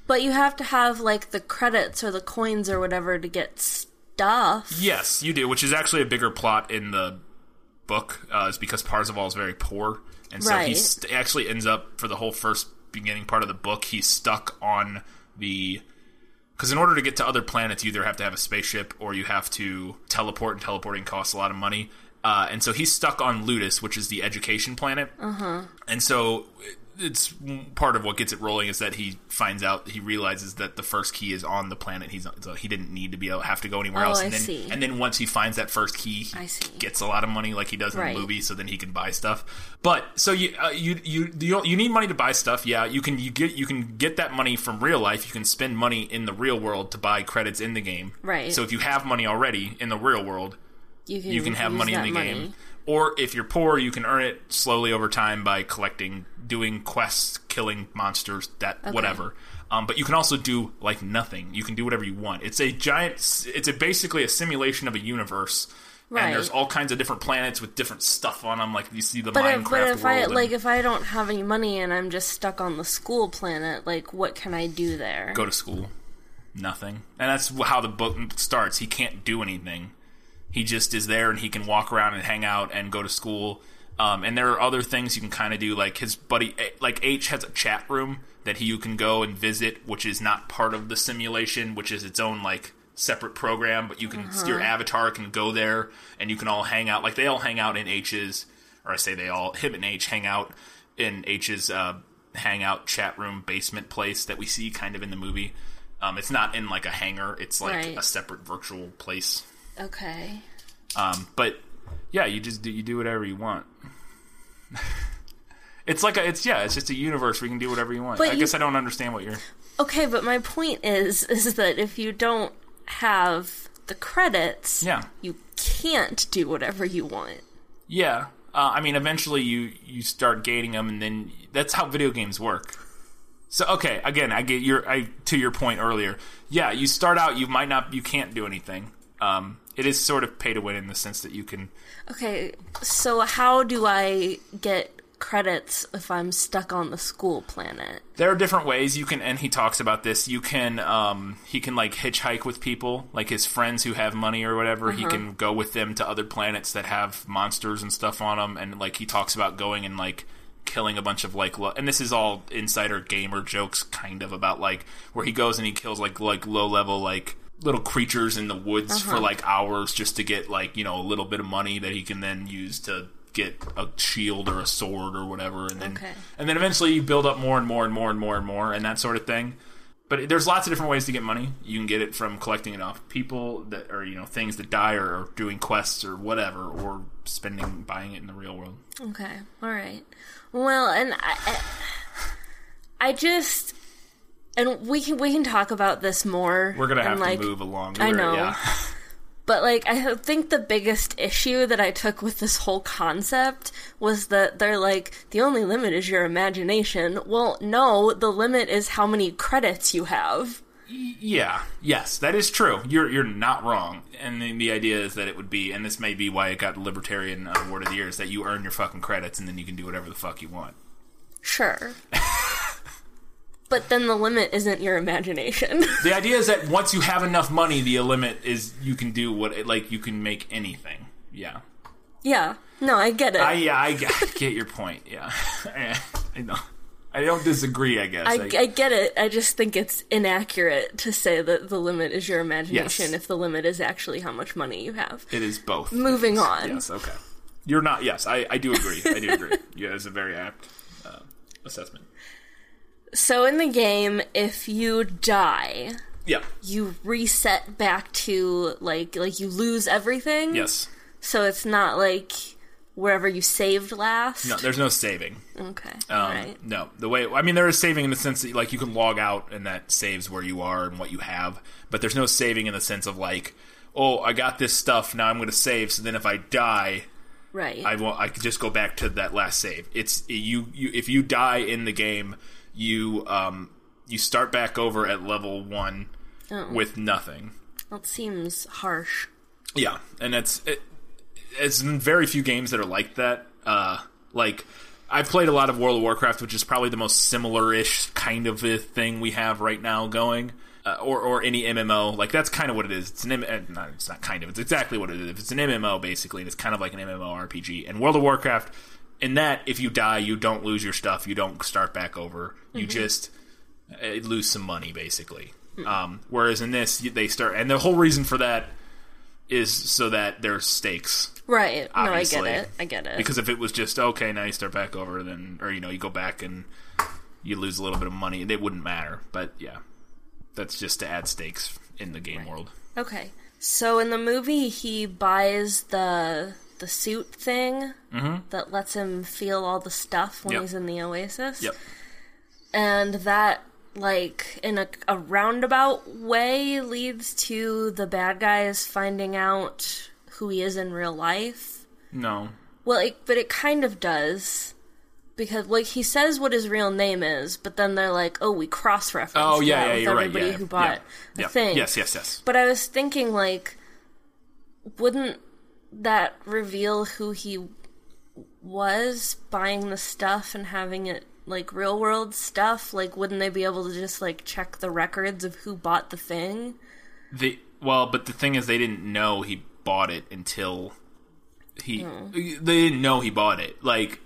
But you have to have like the credits or the coins or whatever to get stuff. Yes, you do, which is actually a bigger plot in the book, uh, is because Parzival is very poor, and so he st- actually ends up for the whole first beginning part of the book, he's stuck on the. Because in order to get to other planets, you either have to have a spaceship or you have to teleport, and teleporting costs a lot of money. Uh, and so he's stuck on Ludus, which is the education planet. Uh huh. And so it's part of what gets it rolling is that he finds out he realizes that the first key is on the planet he's on, so he didn't need to be able have to go anywhere Oh, else. I And then see. and then once he finds that first key, he I see. gets a lot of money like he does in Right. the movie. So then he can buy stuff. But so you uh, you you you you need money to buy stuff. Yeah, you can you get you can get that money from real life. You can spend money in the real world to buy credits in the game. Right. So if you have money already in the real world, You can you can have money in the money. game. Or if you're poor, you can earn it slowly over time by collecting, doing quests, killing monsters, that Okay. whatever. Um, but you can also do like nothing. You can do whatever you want. It's a giant. It's a basically a simulation of a universe Right. And there's all kinds of different planets with different stuff on them. Like you see the But Minecraft if, but if I and like if I don't have any money and I'm just stuck on the school planet, like what can I do there? go to school, nothing. And that's how the book starts. He can't do anything. He just is there, and he can walk around and hang out and go to school. Um, and there are other things you can kind of do, like his buddy, like Aech has a chat room that he you can go and visit, which is not part of the simulation, which is its own like separate program. But you can Uh-huh. your avatar can go there, and you can all hang out. Like they all hang out in Aech's, or I say they all him and Aech hang out in Aech's uh, hangout chat room basement place that we see kind of in the movie. Um, it's not in like a hangar; it's like Right. a separate virtual place. Okay. Um, but yeah, you just do, you do whatever you want. (laughs) it's like a, it's yeah, it's just a universe where you can do whatever you want. But I you- guess I don't understand what you're. Okay, but my point is (laughs) is that if you don't have the credits, Yeah. you can't do whatever you want. Yeah, uh, I mean, eventually you you start gating them, and then that's how video games work. So okay, again, I get your I to your point earlier. Yeah, you start out, you might not, you can't do anything. Um, it is sort of pay to win in the sense that you can. Okay, so how do I get credits if I'm stuck on the school planet? There are different ways you can, and he talks about this. You can, um, he can like hitchhike with people, like his friends who have money or whatever. He Uh-huh. can go with them to other planets that have monsters and stuff on them, and like he talks about going and like killing a bunch of like, lo- and this is all insider gamer jokes, kind of about like where he goes and he kills like like low level like little creatures in the woods Uh-huh. for like hours just to get like you know a little bit of money that he can then use to get a shield or a sword or whatever and then Okay. and then eventually you build up more and more and more and more and more and that sort of thing but there's lots of different ways to get money you can get it from collecting it off people that or you know things that die or, or doing quests or whatever or spending buying it in the real world Okay, all right. Well, and I, I, I just, and we can we can talk about this more. we're gonna and, have like, to move along I know. yeah. (laughs) But like, I think the biggest issue that I took with this whole concept was that they're like, the only limit is your imagination. Well, no, the limit is how many credits you have. Yeah, yes, that is true. You're you're not wrong. And the, the idea is that it would be, and this may be why it got Libertarian Award of the Year, is that you earn your fucking credits and then you can do whatever the fuck you want. Sure. (laughs) but then the limit isn't your imagination. (laughs) The idea is that once you have enough money, the limit is you can do what, it, like, you can make anything. Yeah. yeah. No, I get it. I yeah, I get, I get your point. Yeah, (laughs) I know. I don't disagree. I guess. I, I get it. I just think it's inaccurate to say that the limit is your imagination Yes. if the limit is actually how much money you have. it is both. Moving things. on. Yes. Okay. You're not. Yes, I, I do agree. I do agree. (laughs) Yeah, it's a very apt uh, assessment. So in the game, if you die, Yeah. you reset back to like like you lose everything. Yes. So it's not like wherever you saved last. No, there's no saving. Okay. Um, right. No, the way I mean, there is saving in the sense that like you can log out and that saves where you are and what you have, but there's no saving in the sense of like, oh, I got this stuff now I'm going to save. So then if I die, Right. I won't. I can just go back to that last save. It's you. You if you die in the game, you um you start back over at level one Oh. with nothing. that seems harsh. Yeah, and it's it, it's very few games that are like that. Uh, like I've played a lot of World of Warcraft, which is probably the most similar-ish kind of a thing we have right now going. Uh, or, or any MMO, like that's kind of what it is. It's an M- uh, not, it's not kind of. It's exactly what it is. It's an MMO basically, and it's kind of like an MMO RPG. And World of Warcraft, in that, if you die, you don't lose your stuff. You don't start back over. You Mhm. just uh, lose some money basically. Um, whereas in this, they start, and the whole reason for that is so that there's stakes. Right. Obviously. No, I get it. I get it. Because if it was just okay, now you start back over, then or you know you go back and you lose a little bit of money, it wouldn't matter. But yeah, that's just to add stakes in the game world. Okay. So in the movie, he buys the the suit thing Mhm. that lets him feel all the stuff when Yep. he's in the Oasis. Yep. And that, like, in a, a roundabout way, leads to the bad guys finding out who he is in real life. No. Well, it, but it kind of does. Because, like, he says what his real name is, but then they're like, oh, we cross reference Oh yeah, yeah, with you're right. everybody Yeah, who bought yeah, the yeah. thing. Yes, yes, yes. But I was thinking, like, wouldn't that reveal who he was buying the stuff and having it like real world stuff? Like, wouldn't they be able to just like check the records of who bought the thing? They well, but the thing is, they didn't know he bought it until he. They didn't know he bought it. Like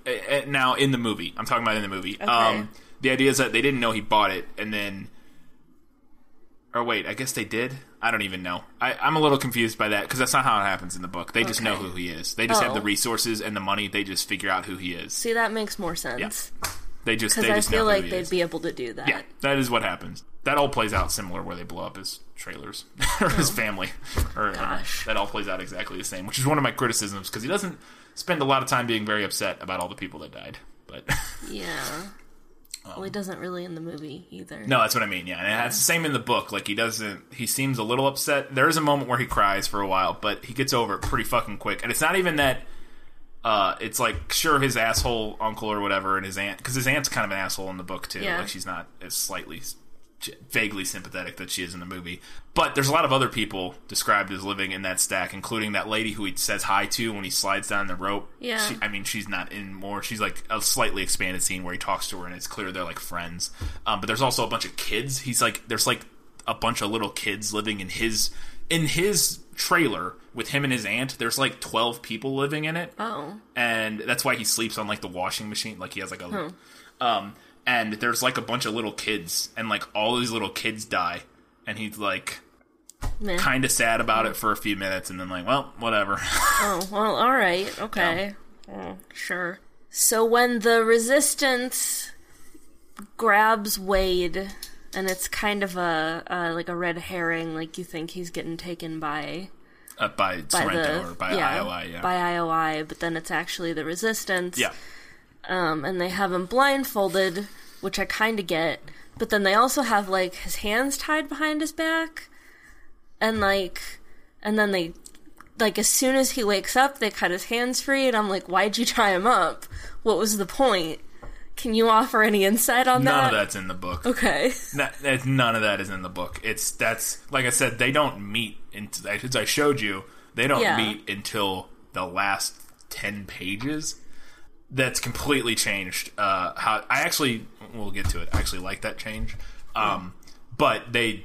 now in the movie, I'm talking about in the movie. Um, the idea is that they didn't know he bought it, and then. Or wait, I guess they did. I don't even know. I, I'm a little confused by that because that's not how it happens in the book. They just know who he is. They just have Oh. the resources and the money. They just figure out who he is. See, that makes more sense. They just Because they I just feel like they'd is. be able to do that. Yeah, that is what happens. That all plays out similar where they blow up his trailers (laughs) or his oh. family. Or, or that all plays out exactly the same, which is one of my criticisms because he doesn't spend a lot of time being very upset about all the people that died. But Yeah. Well, he doesn't really in the movie either. no, that's what I mean. Yeah, and it's the same in the book. Like he doesn't. He seems a little upset. There is a moment where he cries for a while, but he gets over it pretty fucking quick. And it's not even that. Uh, it's like sure his asshole uncle or whatever, and his aunt because his aunt's kind of an asshole in the book too. Yeah. Like she's not as slightly vaguely sympathetic that she is in the movie. But there's a lot of other people described as living in that stack, including that lady who he says hi to when he slides down the rope. Yeah. She, I mean, she's not in more. She's like a slightly expanded scene where he talks to her, and it's clear they're like friends. Um, but there's also a bunch of kids. He's like, there's like a bunch of little kids living in his in his trailer with him and his aunt. There's like 12 people living in it Oh. and that's why he sleeps on like the washing machine. Like he has like a, Hmm. um, and there's like a bunch of little kids, and like all these little kids die, and he's like Meh. kind of sad about it for a few minutes, and then like, well, whatever. (laughs) Oh, well, alright. Okay. Oh, sure. So when the resistance grabs Wade, and it's kind of a, uh, like a red herring, like you think he's getting taken by uh, by, by Sorrento the or by yeah, IOI, yeah, by IOI, but then it's actually the resistance. yeah. Um, and they have him blindfolded, which I kind of get. But then they also have like his hands tied behind his back, and like, and then they, like, as soon as he wakes up, they cut his hands free, and I'm like, why'd you tie him up? What was the point? Can you offer any insight on None that? of that's in the book. Okay. That- none of that is in the book. It's that's like I said, they don't meet into as I showed you. They don't Yeah. meet until the last ten pages. That's completely changed. Uh, how I actually we'll get to it. I actually like that change, um, but they.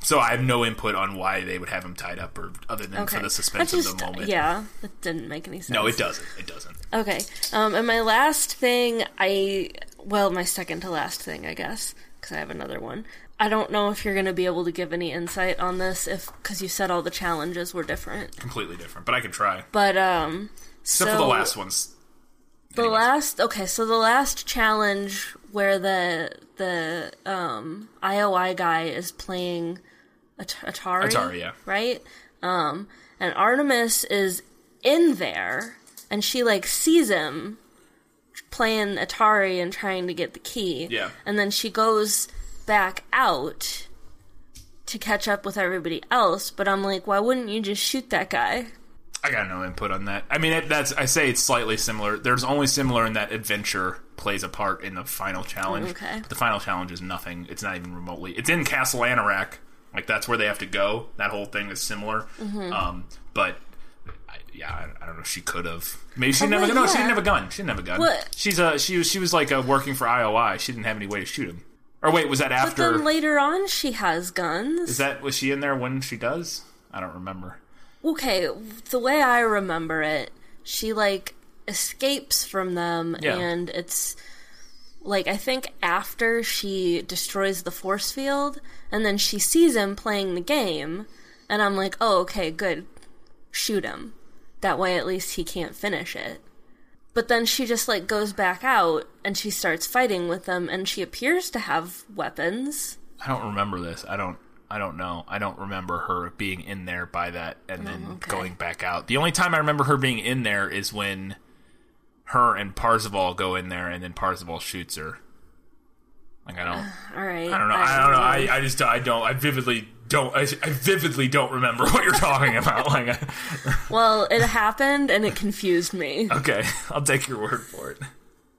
So I have no input on why they would have him tied up, or other than Okay. for the suspense That of the moment. Yeah, that didn't make any sense. No, it doesn't. It doesn't. Okay. Um, and my last thing, I well, my second to last thing, I guess, because I have another one. I don't know if you're going to be able to give any insight on this, if because you said all the challenges were different. Completely different, but I can try. But um, Except so for the last ones. The last okay, so the last challenge where the the um IOI guy is playing At- Atari, Atari, yeah. right? Um, and Artemis is in there, and she like sees him playing Atari and trying to get the key. Yeah. and then she goes back out to catch up with everybody else. But I'm like, why wouldn't you just shoot that guy? I got no input on that. I mean, it, that's I say it's slightly similar. There's only similar in that adventure plays a part in the final challenge. Okay. But the final challenge is nothing. It's not even remotely. It's in Castle Anorak. Like that's where they have to go. That whole thing is similar. Mhm. Um, but I, yeah, I, I don't know. She could have. Maybe she Oh, a well, no. She didn't have a gun. She didn't have a gun. What? She's a she was she was like uh working for IOI. She didn't have any way to shoot him. Or wait, was that after? But then later on, she has guns. is that was she in there when she does? I don't remember. Okay, the way I remember it, she like escapes from them, Yeah. and it's like I think after she destroys the force field, and then she sees him playing the game, and I'm like, oh, okay, good, shoot him. That way, at least he can't finish it. But then she just like goes back out and she starts fighting with them, and she appears to have weapons. I don't remember this. I don't. I don't know. I don't remember her being in there by that and oh, then Oh, okay. going back out. The only time I remember her being in there is when her and Parzival go in there and then Parzival shoots her. Like I don't. (sighs) All right, I don't know. I don't know. I, I just I don't. I vividly don't. I, I vividly don't remember (laughs) what you're talking about. Like, I, (laughs) Well, it happened and it confused me. okay, I'll take your word for it.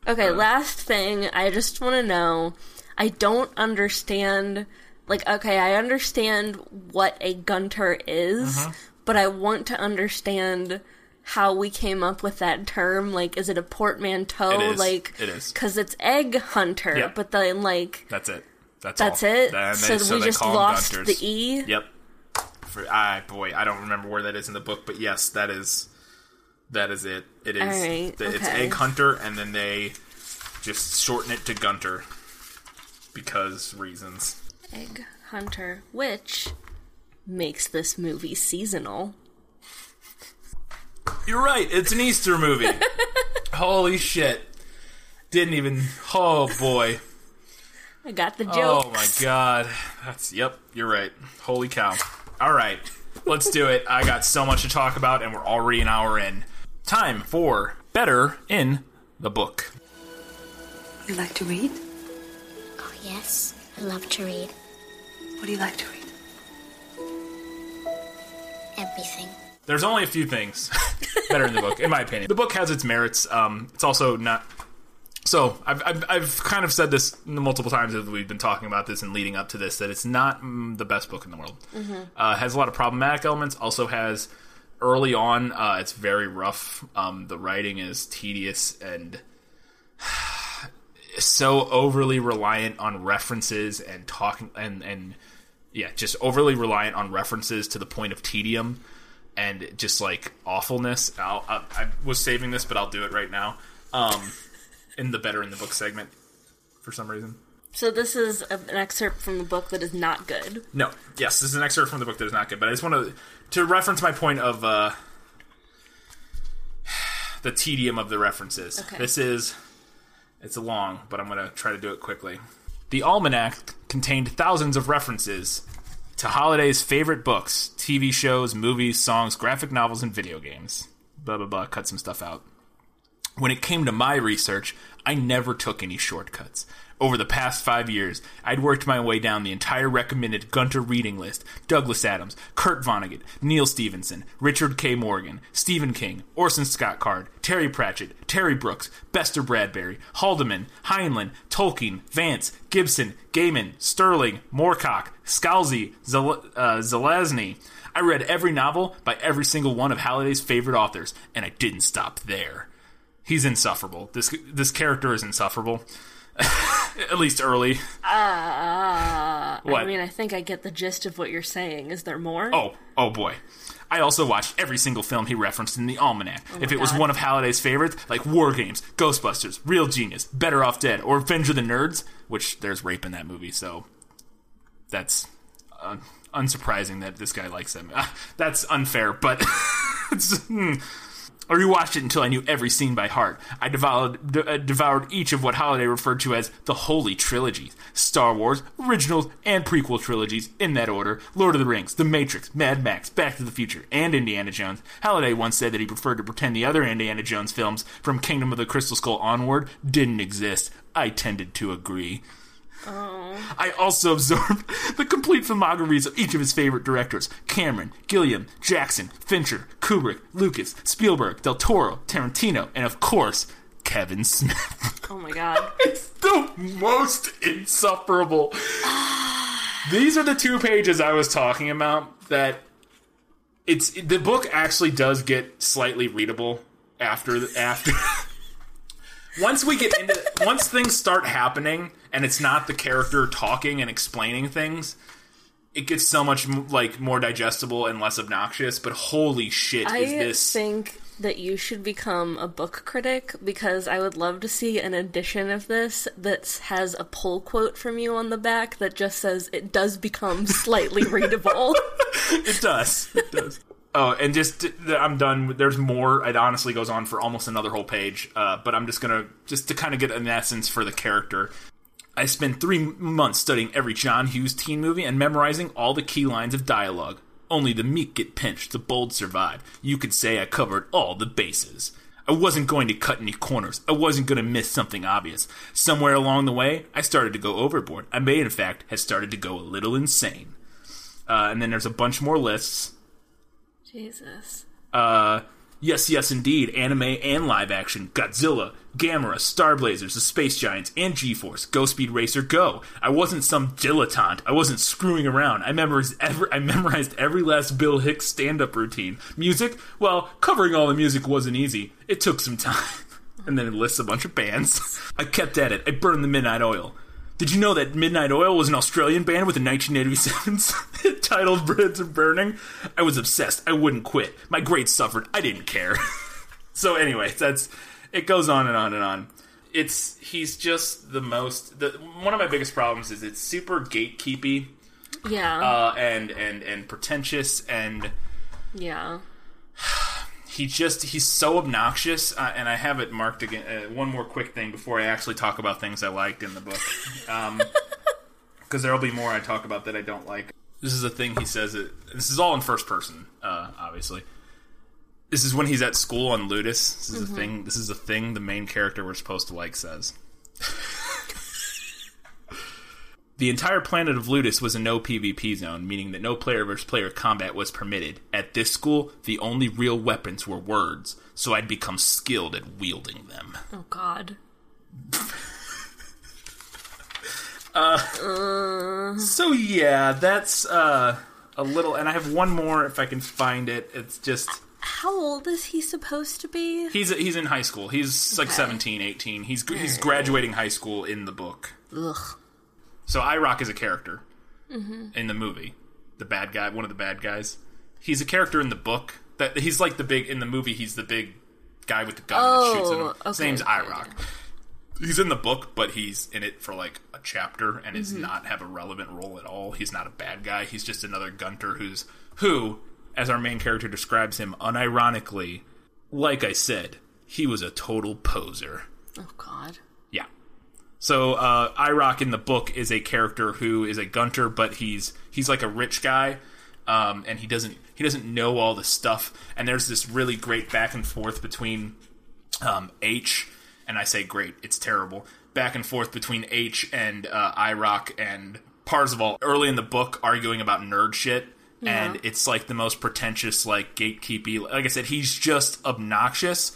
Okay, last thing, I just want to know I don't understand like okay, I understand what a gunter is, Mhm. but I want to understand how we came up with that term. Like, is it a portmanteau? It is. Like, It is. because it's egg hunter, Yep. but then like That's it. That's it. that's all. it. So, they- we just lost gunters. the e. Yep. For I boy, I don't remember where that is in the book, but yes, that is that is it. It is. Right, the- It's. Egg Hunter, and then they just shorten it to Gunter because reasons. Egg hunter, which makes this movie seasonal. You're right. It's an Easter movie. (laughs) Holy shit! Didn't even. Oh boy. I got the jokes. Oh my god. That's yep, you're right. Holy cow. All right. Let's do it. I got so much to talk about and we're already an hour in. Time for better in the book. You like to read? Oh, yes. I love to read. What do you like to read? Everything. There's only a few things (laughs) better in the book, in my opinion. The book has its merits. Um, it's also not. So I've, I've I've kind of said this multiple times as we've been talking about this and leading up to this that it's not mm, the best book in the world. Mhm. Uh, has a lot of problematic elements. Also has early on, uh, it's very rough. Um, the writing is tedious and (sighs) so overly reliant on references and talking and and yeah, just overly reliant on references to the point of tedium and just like awfulness. I'll, I, I was saving this, but I'll do it right now. Um, in the better in the book segment, for some reason. So this is an excerpt from the book that is not good. No, yes, this is an excerpt from the book that is not good, but I just want to to reference my point of uh, the tedium of the references. Okay. This is it's long, but I'm going to try to do it quickly. The almanac contained thousands of references to Halliday's favorite books, TV shows, movies, songs, graphic novels, and video games. Blah blah blah. Cut some stuff out. When it came to my research, I never took any shortcuts. Over the past five years, I'd worked my way down the entire recommended Gunter reading list Douglas Adams, Kurt Vonnegut, Neal Stephenson, Richard K. Morgan, Stephen King, Orson Scott Card, Terry Pratchett, Terry Brooks, Bester Bradbury, Haldeman, Heinlein, Tolkien, Vance, Gibson, Gaiman, Sterling, Moorcock, Scalzi, Zel- uh, Zelazny. I read every novel by every single one of Halliday's favorite authors, and I didn't stop there. He's insufferable. This this character is insufferable. (laughs) (laughs) At least early. Ah, I mean, I think I get the gist of what you're saying. Is there more? Oh, oh boy. I also watched every single film he referenced in the Almanac. Oh if it was one of Halliday's favorites, like War Games, Ghostbusters, Real Genius, Better Off Dead, or Revenge of the Nerds, which there's rape in that movie, so that's uh, unsurprising that this guy likes them. Ah, (laughs) that's unfair, but (laughs) it's, hmm. I rewatched it until I knew every scene by heart. I devoured, de- uh, devoured each of what Halliday referred to as the Holy Trilogies Star Wars, originals, and prequel trilogies, in that order Lord of the Rings, The Matrix, Mad Max, Back to the Future, and Indiana Jones. Halliday once said that he preferred to pretend the other Indiana Jones films, from Kingdom of the Crystal Skull onward, didn't exist. I tended to agree. Oh. I also absorbed (laughs) the complete filmographies of each of his favorite directors Cameron, Gilliam, Jackson, Fincher, Kubrick, Lucas, Spielberg, Del Toro, Tarantino, and of course, Kevin Smith. (laughs) Oh my god. it's the most insufferable. (sighs) These are the two pages I was talking about that it's the book actually does get slightly readable after the, after (laughs) once we get into once things start happening and it's not the character talking and explaining things it gets so much like more digestible and less obnoxious but holy shit I is this think that you should become a book critic because I would love to see an edition of this that has a pull quote from you on the back that just says it does become slightly (laughs) readable. it does. It does. Oh, and just I'm done. There's more. It honestly goes on for almost another whole page. Uh, but I'm just gonna just to kind of get an essence for the character. I spent three months studying every John Hughes teen movie and memorizing all the key lines of dialogue. Only the meek get pinched, the bold survive. You could say I covered all the bases. I wasn't going to cut any corners. I wasn't going to miss something obvious. Somewhere along the way, I started to go overboard. I may, in fact, have started to go a little insane. Uh, and then there's a bunch more lists. Jesus. Uh, Yes, yes, indeed. Anime and live action. Godzilla, Gamera, Star Blazers, The Space Giants, and G-Force. Go Speed Racer, go! I wasn't some dilettante. I wasn't screwing around. I memorized every, I memorized every last Bill Hicks stand-up routine. Music? Well, covering all the music wasn't easy. It took some time. (laughs) and then it lists a bunch of bands. (laughs) I kept at it. I burned the Midnight Oil. Did you know that Midnight Oil was an Australian band with a 1987 hit (laughs) titled Bridges Are Burning? I was obsessed. I wouldn't quit. My grades suffered. I didn't care. (laughs) so anyway, that's it goes on and on and on. It's he's just the most the one of my biggest problems is it's super gatekeepy. Yeah. Uh, and and and pretentious and yeah he just he's so obnoxious. Uh, and i have it marked again uh, one more quick thing before i actually talk about things i liked in the book. Because um, (laughs) there'll be more i talk about that i don't like. This is a thing he says it this is all in first person uh, obviously. This is when he's at school on ludus. This is mm-hmm. a thing this is a thing the main character we're supposed to like says (laughs) The entire planet of Ludus was a no PvP zone, meaning that no player versus player combat was permitted. At this school, the only real weapons were words, so I'd become skilled at wielding them. Oh, God. uh, (laughs) uh. So, yeah, that's uh, a little. And I have one more if I can find it. It's just. How old is he supposed to be? He's he's in high school. He's like 17, 18. He's he's graduating high school in the book. Ugh. So IROC is a character mm-hmm. in the movie, the bad guy, one of the bad guys. He's a character in the book. That he's like the big in the movie. He's the big guy with the gun oh, that shoots at him. Okay, His name's IROC. He's in the book, but he's in it for like a chapter and is Mm-hmm. not have a relevant role at all. He's not a bad guy. He's just another gunter who's who, as our main character describes him, unironically, like I said, he was a total poser. Oh God. So uh, IROC in the book is a character who is a gunter, but he's he's like a rich guy, um, and he doesn't he doesn't know all the stuff. And there's this really great back and forth between um, Aech, and I say great, it's terrible. Back and forth between Aech and uh, IROC and Parzival early in the book arguing about nerd shit. Yeah. And it's like the most pretentious, like gatekeepy. Like I said, he's just obnoxious.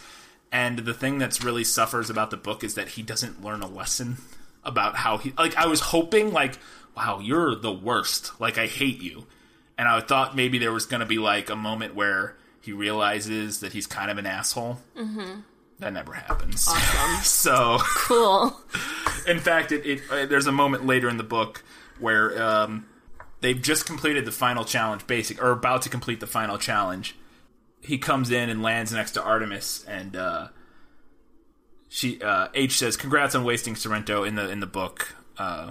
And the thing that's really suffers about the book is that he doesn't learn a lesson (laughs) about how he. Like I was hoping, like, wow, you're the worst. Like I hate you. And I thought maybe there was going to be like a moment where he realizes that he's kind of an asshole. Mm-hmm. That never happens. Awesome. (laughs) so cool. (laughs) In fact, it, it uh, there's a moment later in the book where um, they've just completed the final challenge, basic or about to complete the final challenge. He comes in and lands next to Artemis, and uh, she uh, Aech says, "Congrats on wasting Sorrento." In the in the book, uh,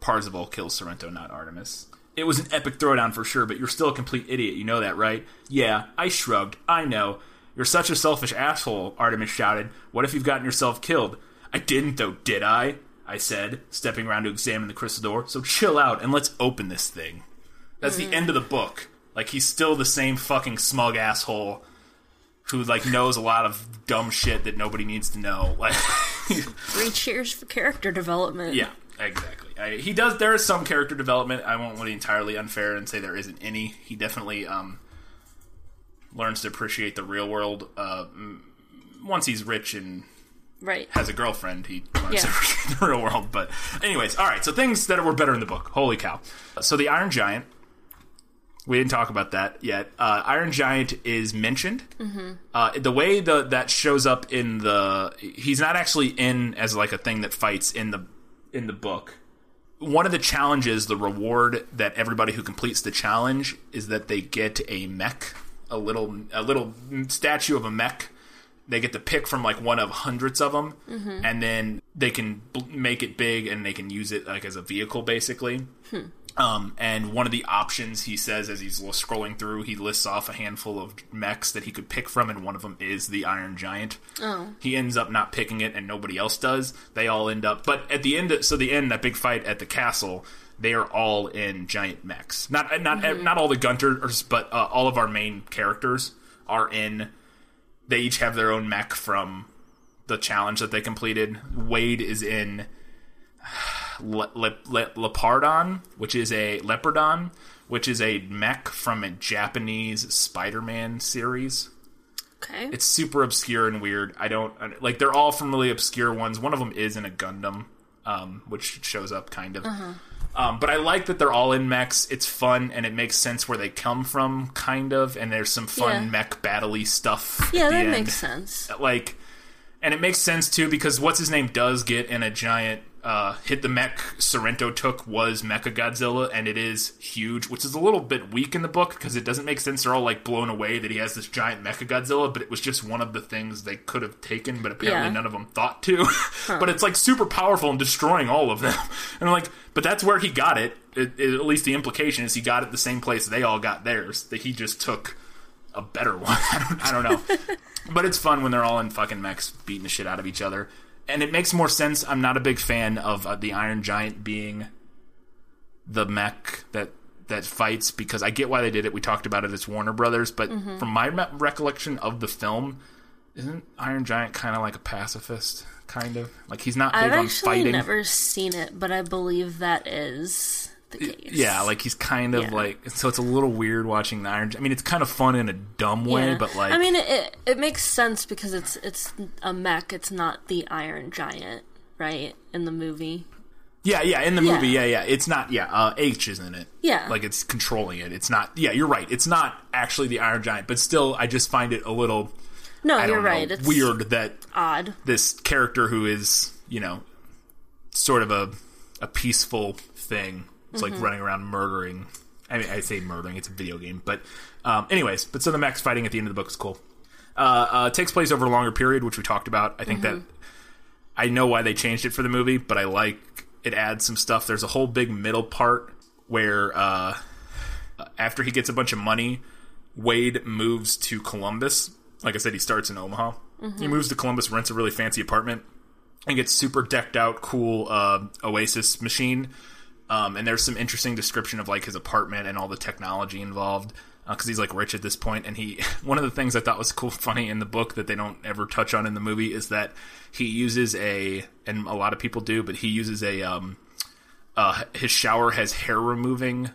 Parzival kills Sorrento, not Artemis. It was an epic throwdown for sure, but you're still a complete idiot. You know that, right? Yeah, I shrugged. I know. You're such a selfish asshole, Artemis shouted. What if you've gotten yourself killed? I didn't, though, did I? I said, stepping around to examine the crystal door. So chill out and let's open this thing. That's the end of the book. Like, he's still the same fucking smug asshole who, like, knows a lot of dumb shit that nobody needs to know. Like, (laughs) Three cheers for character development. yeah, exactly. I, he does. There is some character development. I won't want to be entirely unfair and say there isn't any. He definitely um, learns to appreciate the real world. Uh, once he's rich and Right. has a girlfriend, he learns Yeah. to appreciate the real world. But, anyways, all right. So things that were better in the book. Holy cow! So the Iron Giant. We didn't talk about that yet. Uh, Iron Giant is mentioned. Mm-hmm. Uh, the way the that shows up in the he's not actually in as like a thing that fights in the in the book. One of the challenges, the reward that everybody who completes the challenge is that they get a mech, a little a little statue of a mech. They get to pick from like one of hundreds of them, Mhm. and then they can bl- make it big and they can use it like as a vehicle, basically. Hmm. Um, and one of the options he says as he's scrolling through, he lists off a handful of mechs that he could pick from, and one of them is the Iron Giant. Oh. He ends up not picking it, and nobody else does. They all end up, but at the end, so the end, that big fight at the castle, they are all in giant mechs. Not not Mhm. not all the Gunters, but uh, all of our main characters are in. They each have their own mech from the challenge that they completed. Wade is in Le- Le- Le- Lepardon, which is a Leopardon, which is a mech from a Japanese Spider-Man series. Okay. It's super obscure and weird. I don't like. They're all from really obscure ones. One of them is in a Gundam, um, which shows up kind of. Uh-huh. Um, but I like that they're all in mechs. It's fun and it makes sense where they come from, kind of. And there's some fun Yeah. mech battle-y stuff. Yeah, that end. makes sense. Like, and it makes sense too because what's his name does get in a giant uh, hit. The mech Sorrento took was Mecha Godzilla, and it is huge, which is a little bit weak in the book because it doesn't make sense. They're all like blown away that he has this giant Mecha Godzilla, but it was just one of the things they could have taken, but apparently Yeah. none of them thought to. (laughs) but it's like super powerful and destroying all of them, (laughs) and I'm like, but that's where he got it. It, it. At least the implication is he got it the same place they all got theirs. That he just took a better (laughs) one. I don't, I don't know. but it's fun when they're all in fucking mechs beating the shit out of each other. And it makes more sense. I'm not a big fan of uh, the Iron Giant being the mech that that fights because I get why they did it. We talked about it. It's Warner Brothers, but Mhm. from my me- recollection of the film, isn't Iron Giant kind of like a pacifist? Kind of like he's not big I've actually fighting. never seen it, but I believe that is the case. Yeah, like he's kind of Yeah. like so. It's a little weird watching the Iron. I mean, it's kind of fun in a dumb way, Yeah. but like I mean, it, it makes sense because it's it's a mech. It's not the Iron Giant, right? In the movie. Yeah, yeah, in the Yeah. movie, yeah, yeah. It's not, yeah, uh, H is in it. Yeah. Like it's controlling it. It's not, yeah, you're right. It's not actually the Iron Giant, but still, I just find it a little, No, you're know, right. It's weird that odd. this character who is, you know, sort of a, a peaceful thing, it's like Mhm. running around murdering. I mean, I say murdering, it's a video game, but, um, anyways, but so the mechs fighting at the end of the book is cool. Uh, uh, takes place over a longer period, which we talked about. I think that Mhm. I know why they changed it for the movie, but I like it adds some stuff. There's a whole big middle part where uh, after he gets a bunch of money, Wade moves to Columbus. Like I said, he starts in Omaha. Mhm. He moves to Columbus, rents a really fancy apartment, and gets super decked out, cool uh, Oasis machine. Um, and there's some interesting description of like his apartment and all the technology involved because he's like rich at this point. And he, (laughs) one of the things I thought was cool, (laughs) funny in the book that they don't ever touch on in the movie is that he uses a, and a lot of people do, but he uses a, um, uh, his shower has hair removing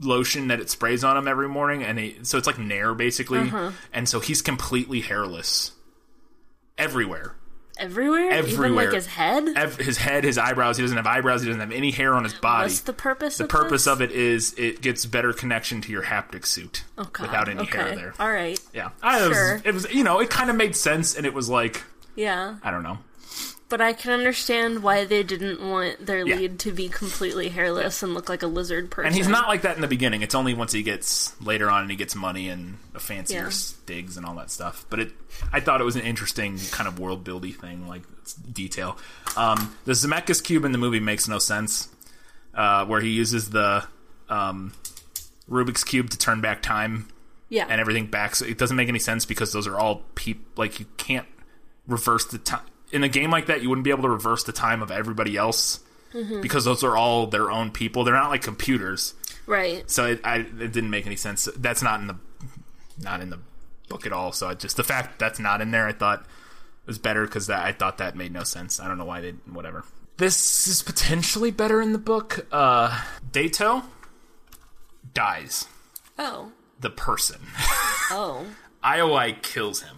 lotion that it sprays on him every morning, and he, so it's like Nair basically, Uh-huh. and so he's completely hairless everywhere. Everywhere, even Everywhere. like his head. Ev- his head, his eyebrows. He doesn't have eyebrows. He doesn't have any hair on his body. What's the purpose? The of purpose this? of it is it gets better connection to your haptic suit Oh, God. without any okay. hair there. All right. Yeah, I, it, Sure. was, it was you know it kind of made sense, and it was like Yeah, I don't know. But I can understand why they didn't want their Yeah. lead to be completely hairless and look like a lizard person. And he's not like that in the beginning. It's only once he gets later on and he gets money and a fancier Yeah. digs and all that stuff. But it, I thought it was an interesting kind of world building thing, like detail. Um, the Zemeckis cube in the movie makes no sense, uh, where he uses the um, Rubik's cube to turn back time. Yeah. and everything back. So it doesn't make any sense because those are all peop. Like you can't reverse the time in a game like that. You wouldn't be able to reverse the time of everybody else Mhm. because those are all their own people. They're not like computers. right. So it, I, it didn't make any sense. That's not in the not in the book at all. So I just the fact that's not in there, I thought was better because I thought that made no sense. I don't know why they whatever. This is potentially better in the book. Uh, Daito dies. Oh. The person. (laughs) Oh. IOI kills him.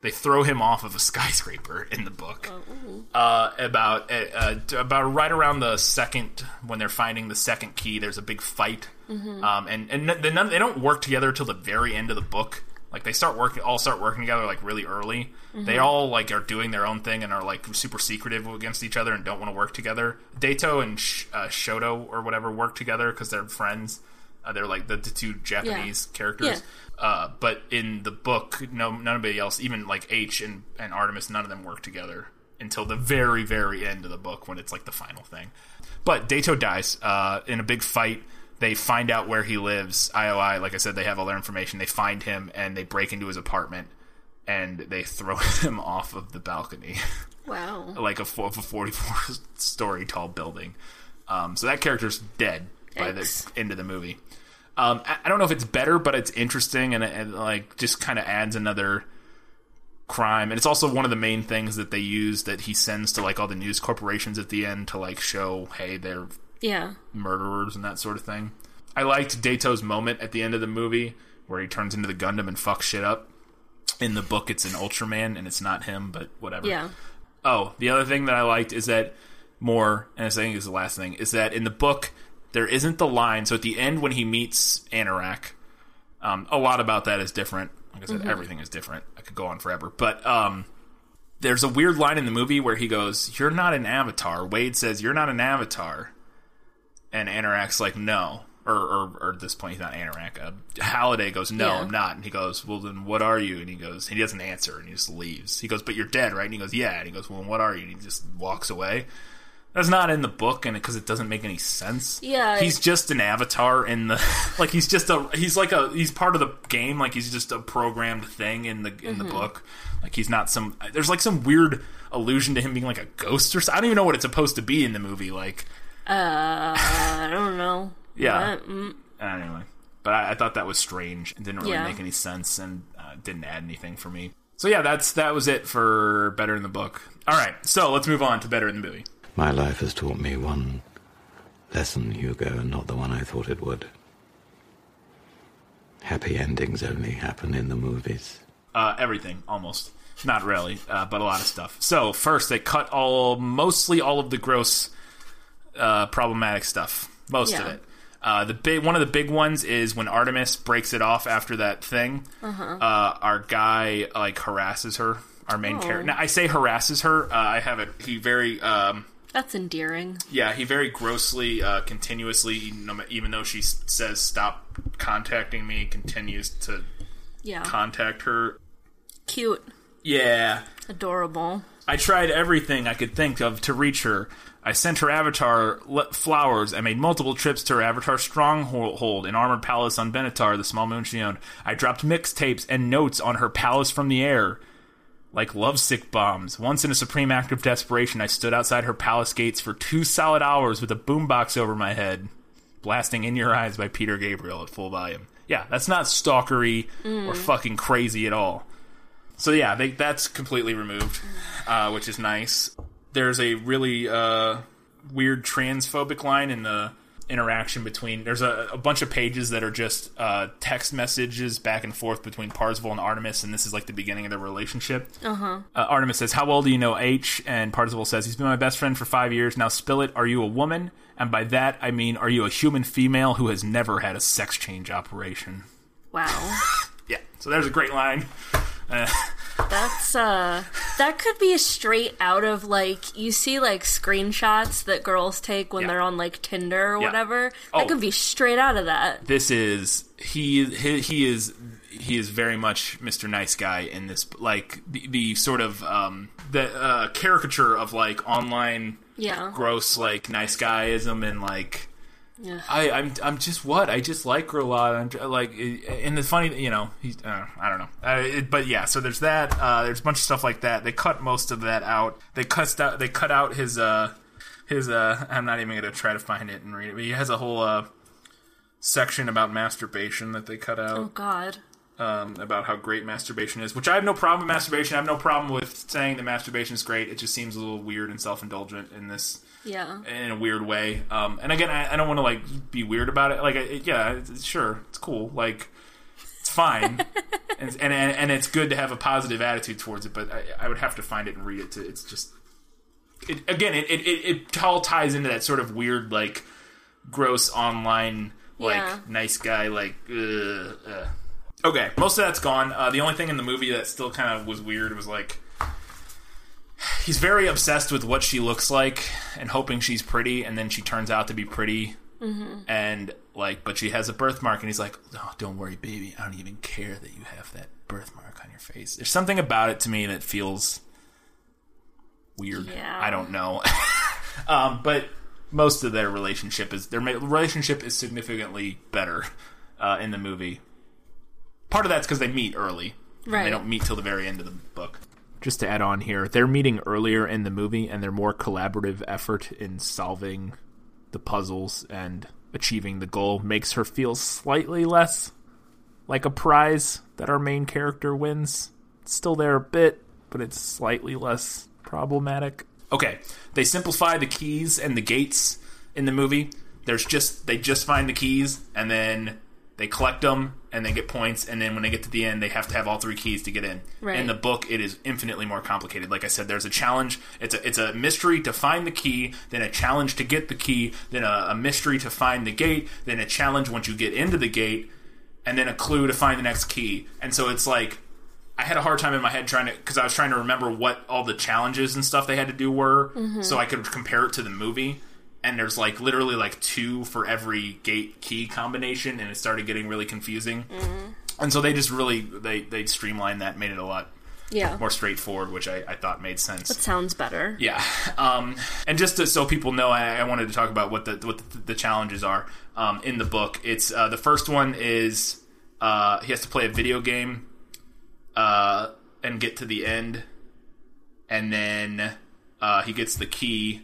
They throw him off of a (laughs) skyscraper in the book. Oh. Uh, about uh, uh, about right around the second when they're finding the second key, there's a big fight, Mhm. um, and and they, none, they don't work together till the very end of the book. Like they start working, all start working together like really early. They Mhm. all like are doing their own thing and are like super secretive against each other and don't want to work together. Daito and Sh- uh, Shoto or whatever work together because they're friends. Uh, they're like the, the two Japanese characters. Yeah. Uh, but in the book, no, nobody else, even like H and, and Artemis, none of them work together until the very, very end of the book when it's like the final thing. But Daito dies uh, in a big fight. They find out where he lives. IOI, like I said, they have all their information. They find him and they break into his apartment and they throw (laughs) him off of the balcony, Wow. (laughs) like a, a 44 story tall building. Um, so that character's dead by the end of the movie. Um, I, I don't know if it's better, but it's interesting and, and like just kind of adds another crime. And it's also one of the main things that they use that he sends to like all the news corporations at the end to like show, hey, they're Yeah. murderers and that sort of thing. I liked Daito's moment at the end of the movie where he turns into the Gundam and fucks shit up. in the book it's an Ultraman and it's not him, but whatever. Yeah. Oh, the other thing that I liked is that more, and I think is the last thing, is that in the book there isn't the line. So at the end when he meets Anorak, um, a lot about that is different. Like I said, Mhm. everything is different. I could go on forever, but um, there's a weird line in the movie where he goes, "You're not an avatar." Wade says, "You're not an avatar," and Anorak's like, "No." Or, or, or at this point, he's not Anorak. Uh, Halliday goes, "No, Yeah. I'm not." And he goes, "Well, then what are you?" And he goes, he doesn't answer, and he just leaves. He goes, "But you're dead, right?" And he goes, "Yeah." And he goes, "Well, what are you?" And he just walks away. That's not in the book, and because it doesn't make any sense. Yeah, he's just an avatar in the (laughs) like. He's just a. He's like a. He's part of the game. Like he's just a programmed thing in the in the Mhm. book. Like he's not some. There's like some weird allusion to him being like a ghost or. something. I don't even know what it's supposed to be in the movie. Like Uh, I don't know. (laughs) Yeah. What? Mm. anyway, but I, I thought that was strange and didn't really Yeah. make any sense and uh, didn't add anything for me. So yeah, that's that was it for better in the book. All right, so let's move on to better in the movie. My life has taught me one lesson, Hugo, and not the one I thought it would. Happy endings only happen in the movies. Uh, everything almost, not really, uh, but a lot of stuff. So first, they cut all mostly all of the gross, uh, problematic stuff. Most of it. Uh, the big one of the big ones is when Artemis breaks it off after that thing. Uh-huh. uh, our guy like harasses her. Our main Oh. character. Now I say harasses her. Uh, I have it. He very. Um, That's endearing. yeah, he very grossly, uh, continuously, even though she says stop contacting me, continues to Yeah. contact her. Cute. Yeah. Adorable. I tried everything I could think of to reach her. I sent her avatar le- flowers. I made multiple trips to her avatar stronghold in Armored Palace on Benatar, the small moon she owned. I dropped mixtapes and notes on her palace from the air, like lovesick bombs. Once in a supreme act of desperation, I stood outside her palace gates for two solid hours with a boombox over my head, blasting "In Your Eyes" by Peter Gabriel at full volume. Yeah, that's not stalkery or Mm. fucking crazy at all. So yeah, they, that's completely removed, uh, which is nice. There's a really uh, weird transphobic line in the interaction between. There's a, a bunch of pages that are just uh, text messages back and forth between Parzival and Artemis, and this is like the beginning of their relationship. Uh huh. Uh, Artemis says, "How well do you know H?" And Parzival says, "He's been my best friend for five years now. Spill it. Are you a woman? And by that I mean, are you a human female who has never had a sex change operation?" Wow. (laughs) Yeah. So there's a great line. Uh, (laughs) That's uh that could be straight out of like you see like screenshots that girls take when Yeah. they're on like Tinder or Yeah. whatever. Oh. That could be straight out of that. this is he he, he is he is very much Mr. Nice Guy in this like the, the sort of um the uh, caricature of like online Yeah. gross like nice guyism and like Yeah. I I'm I'm just what I just like her a lot I'm like and the funny you know he's uh, I don't know uh, it, but yeah so there's that uh, there's a bunch of stuff like that they cut most of that out they cut out they cut out his uh his uh I'm not even gonna try to find it and read it but he has a whole uh section about masturbation that they cut out Oh god. um, about how great masturbation is, which I have no problem with masturbation. I have no problem with saying that masturbation is great. It just seems a little weird and self indulgent in this Yeah. in a weird way. Um, and again, I, I don't want to like be weird about it. Like, I, yeah, it's, sure, it's cool. Like, it's fine, (laughs) and, and and it's good to have a positive attitude towards it. But I, I would have to find it and read it. To it's just it, again, it, it it it all ties into that sort of weird like gross online like Yeah. nice guy like. Uh, uh. Okay, most of that's gone. Uh, the only thing in the movie that still kind of was weird was like he's very obsessed with what she looks like and hoping she's pretty, and then she turns out to be pretty. Mhm. And like, but she has a birthmark, and he's like, "Oh, don't worry, baby. I don't even care that you have that birthmark on your face." There's something about it to me that feels weird. Yeah. I don't know. (laughs) um, but most of their relationship is their relationship is significantly better uh, in the movie. Part of that's because they meet early. Right. They don't meet till the very end of the book. Just to add on here, they're meeting earlier in the movie, and their more collaborative effort in solving the puzzles and achieving the goal makes her feel slightly less like a prize that our main character wins. It's still there a bit, but it's slightly less problematic. Okay, they simplify the keys and the gates in the movie. There's just they just find the keys and then They collect them and they get points, and then when they get to the end, they have to have all three keys to get in. Right. In the book, it is infinitely more complicated. Like I said, there's a challenge. It's a it's a mystery to find the key, then a challenge to get the key, then a, a mystery to find the gate, then a challenge once you get into the gate, and then a clue to find the next key. And so it's like I had a hard time in my head trying to because I was trying to remember what all the challenges and stuff they had to do were, Mhm. so I could compare it to the movie. And there's like literally like two for every gate key combination, and it started getting really confusing. Mhm. And so they just really they they streamlined that, made it a lot Yeah. more straightforward, which I, I thought made sense. That sounds better. Yeah, (laughs) um, and just to, so people know, I, I wanted to talk about what the what the, the challenges are um, in the book. It's uh, the first one is uh, he has to play a video game uh, and get to the end, and then uh, he gets the key.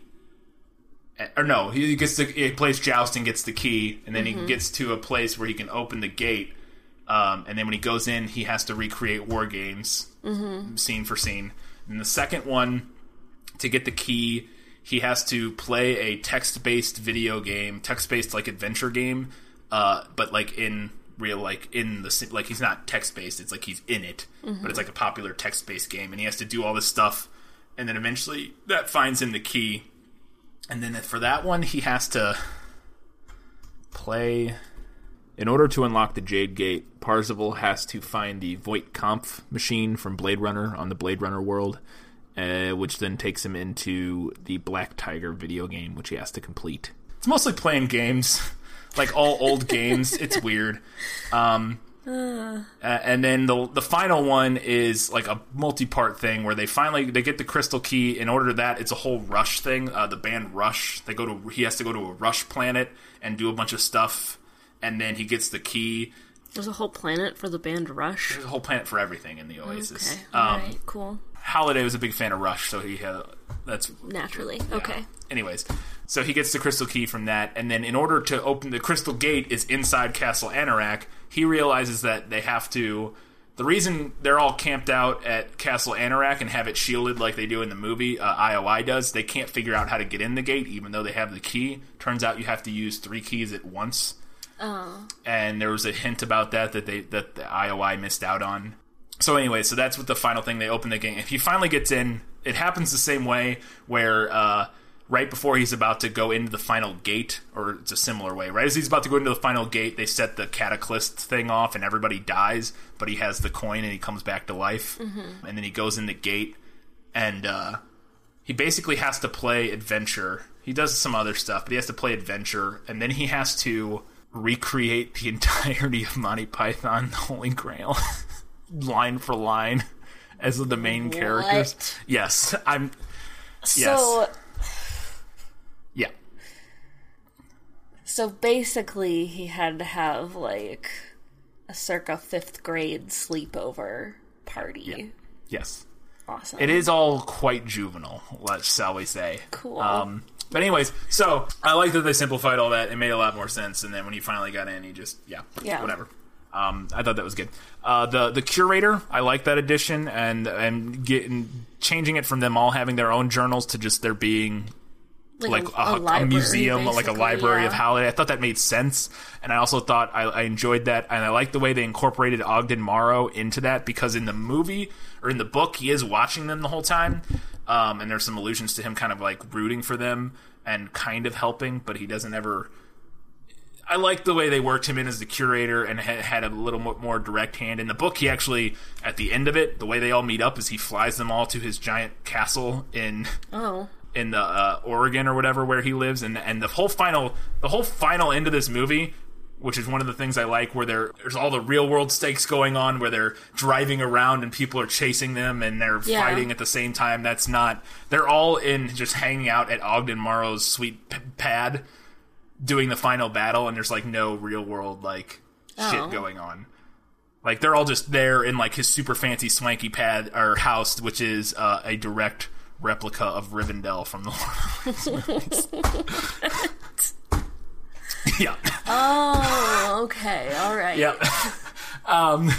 Eh, Or no, he gets the he plays joust and gets the key, and then he Mhm. gets to a place where he can open the gate. Um, and then when he goes in, he has to recreate war games Mhm. scene for scene. And the second one, to get the key, he has to play a text-based video game, text-based like adventure game, uh, but like in real like in the like he's not text-based. It's like he's in it, Mhm. but it's like a popular text-based game, and he has to do all this stuff, and then eventually that finds him the key, and then for that one he has to play. In order to unlock the Jade Gate, Parzival has to find the Voight-Kampff machine from Blade Runner on the Blade Runner world, uh, which then takes him into the Black Tiger video game, which he has to complete. It's mostly playing games, (laughs) like all old games. It's weird. Um, Uh, Uh, and then the the final one is like a multi part thing where they finally they get the crystal key. In order to that, it's a whole Rush thing. Uh, the band Rush. They go to he has to go to a Rush planet and do a bunch of stuff, and then he gets the key. There's a whole planet for the band Rush. There's a whole planet for everything in the Oasis. Okay. Um, Alright, cool. Halliday was a big fan of Rush, so he had that's Naturally. Okay. Anyways, so he gets the crystal key from that, and then in order to open the crystal gate is inside Castle Anorak. He realizes that they have to. The reason they're all camped out at Castle Anorak and have it shielded like they do in the movie, uh, IOI does, they can't figure out how to get in the gate, even though they have the key. Turns out you have to use three keys at once, Oh. and there was a hint about that that they that the IOI missed out on. So anyway, so that's what the final thing they open the gate. If he finally gets in, it happens the same way where uh, right before he's about to go into the final gate, or it's a similar way. Right as he's about to go into the final gate, they set the cataclysm thing off, and everybody dies. But he has the coin, and he comes back to life. Mhm. And then he goes in the gate, and uh, he basically has to play adventure. He does some other stuff, but he has to play adventure, and then he has to recreate the (laughs) entirety of Monty Python, the Holy Grail, (laughs) line for line, as the main characters. What? Yes, I'm. So, Yes. So basically, he had to have like a circa fifth grade sleepover party. Yes. Awesome. It is all quite juvenile, let's shall we say. Cool. Um, but anyways, so I like that they simplified all that. It made a lot more sense. And then when he finally got in, he just yeah, Yeah. whatever. Um, I thought that was good. Uh, the the curator, I like that addition, and and getting changing it from them all having their own journals to just there being Like like, a- a, a museum, like a basically, library of yeah. Halliday. I thought that made sense, and I also thought I, I enjoyed that, and I like the way they incorporated Ogden Morrow into that because in the movie or in the book, he is watching them the whole time, um, and there's some allusions to him kind of like rooting for them and kind of helping, but he doesn't ever. I like the way they worked him in as the curator and ha- had a little mo- more direct hand. In the book, he actually, at the end of it, the way they all meet up is he flies them all to his giant castle in Oh. In the uh, Oregon or whatever where he lives, and and the whole final the whole final end of this movie, which is one of the things I like, where there there's all the real world stakes going on, where they're driving around and people are chasing them and they're Yeah. fighting at the same time. That's not they're all in just hanging out at Ogden Morrow's sweet p- pad, doing the final battle, and there's like no real world like Oh. shit going on. Like they're all just there in like his super fancy swanky pad or house, which is uh, a direct replica of Rivendell from the Lord of the Rings (laughs) yeah. Oh, okay. All right. Yeah. um,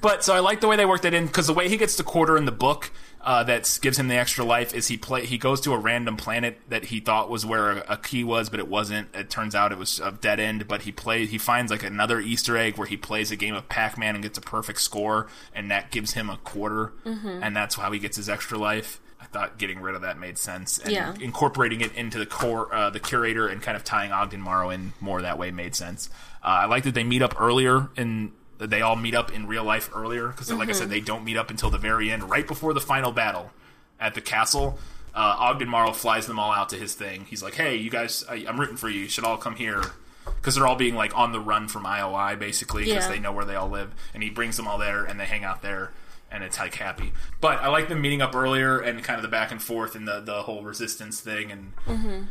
but so I like the way they worked that in because the way he gets the quarter in the book, uh, that gives him the extra life is he play he goes to a random planet that he thought was where a, a key was, but it wasn't. It turns out it was a dead end. But he plays he finds like another Easter egg where he plays a game of Pac Man and gets a perfect score, and that gives him a quarter, Mhm. and that's how he gets his extra life. I thought getting rid of that made sense, and Yeah. incorporating it into the core, uh, the curator, and kind of tying Ogden Morrow in more that way made sense. Uh, I like that they meet up earlier and they all meet up in real life earlier because, like I said, Mhm. they don't meet up until the very end, right before the final battle at the castle. Uh, Ogden Morrow flies them all out to his thing. He's like, "Hey, you guys, I, I'm rooting for you. You should all come here." Because they're all being like on the run from IOI, basically, because Yeah. they know where they all live. And he brings them all there, and they hang out there, and it's like happy. But I like them meeting up earlier and kind of the back and forth and the the whole resistance thing, and hmm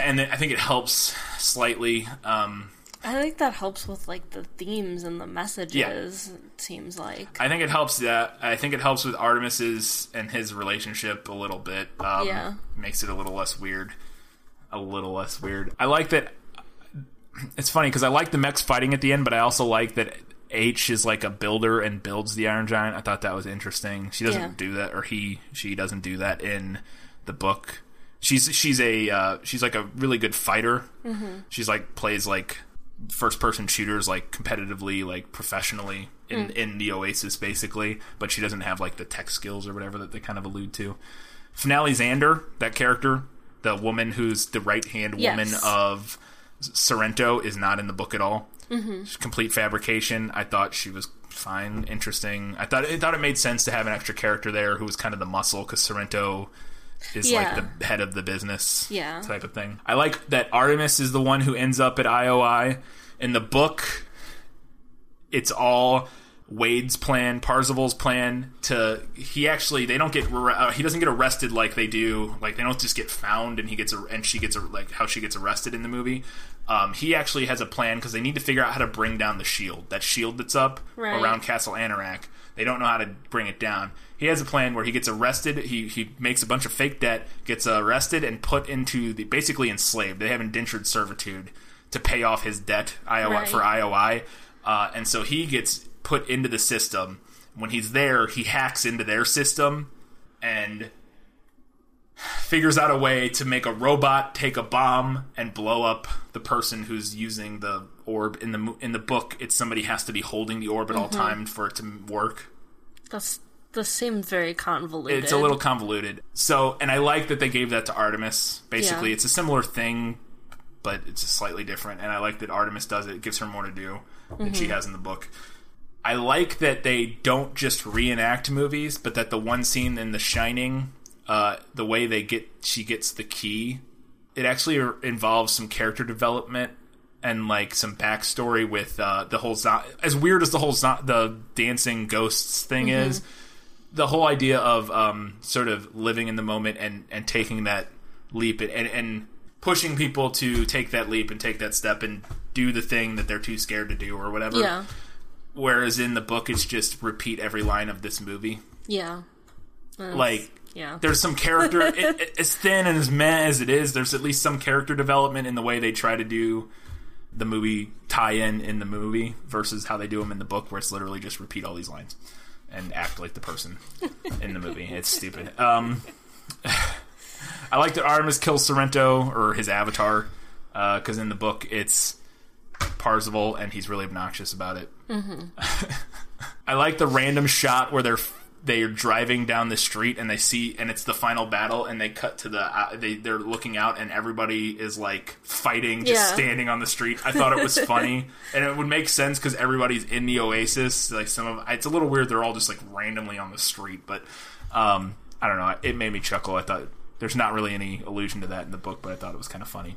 and I think it helps slightly. Um, I think that helps with like the themes and the messages. It seems like. I think it helps that. I think it helps with Artemis's and his relationship a little bit. Um, Yeah. Makes it a little less weird. A little less weird. I like that. It's funny because I like the mechs fighting at the end, but I also like that H is like a builder and builds the Iron Giant. I thought that was interesting. She doesn't Yeah. do that, or he, she doesn't do that in the book. She's she's a uh, she's like a really good fighter. Mhm. She's like plays like first person shooters like competitively, like professionally in Mm. in the Oasis basically, but she doesn't have like the tech skills or whatever that they kind of allude to. F'Nale Zandor, that character, the woman who's the right hand woman of Sorrento, is not in the book at all. Mhm. Complete fabrication. I thought she was fine, interesting. I thought I thought it made sense to have an extra character there who was kind of the muscle because Sorrento is Yeah. like the head of the business Yeah. type of thing. I like that Artemis is the one who ends up at IOI. In the book, it's all Wade's plan, Parzival's plan to he actually they don't get uh, he doesn't get arrested like they do like they don't just get found and he gets and she gets like how she gets arrested in the movie. Um, he actually has a plan because they need to figure out how to bring down the shield that shield that's up Right. around Castle Anorak. They don't know how to bring it down. He has a plan where he gets arrested. He he makes a bunch of fake debt, gets arrested, and put into the basically enslaved. They have indentured servitude to pay off his debt IOI, Right. for IOI, uh, and so he gets put into the system. When he's there, he hacks into their system and figures out a way to make a robot take a bomb and blow up the person who's using the orb in the in the book it's somebody has to be holding the orb at all Mhm. times for it to work That's this seems very convoluted. it's a little convoluted so and i like that they gave that to artemis basically Yeah. it's a similar thing but it's slightly different and i like that artemis does it it gives her more to do than she Mhm. has in the book i like that they don't just reenact movies but that the one scene in the shining uh, the way they get she gets the key it actually involves some character development and like some backstory with uh, the whole zo- as weird as the whole zo- the dancing ghosts thing Mhm. is the whole idea of um, sort of living in the moment and, and taking that leap and, and, and pushing people to take that leap and take that step and do the thing that they're too scared to do or whatever. Yeah. Whereas in the book, it's just repeat every line of this movie. Yeah. That's- like, yeah. there's some character, (laughs) it, it- as thin and as meh as it is, there's at least some character development in the way they try to do the movie tie in the movie versus how they do them in the book, where it's literally just repeat all these lines and act like the person in the movie. It's stupid. Um, (laughs) I like that Artemis kills Sorrento or his avatar because in the book it's Parzival and he's really obnoxious about it. Mm-hmm. (laughs) I like the random shot where they're they're driving down the street and they see and it's the final battle and they cut to the uh, they they're looking out and everybody is like fighting just Yeah. standing on the street. I thought it was (laughs) funny and it would make sense because everybody's in the Oasis. Like some of it's a little weird. They're all just like randomly on the street, but um, I don't know. It made me chuckle. I thought there's not really any allusion to that in the book, but I thought it was kind of funny.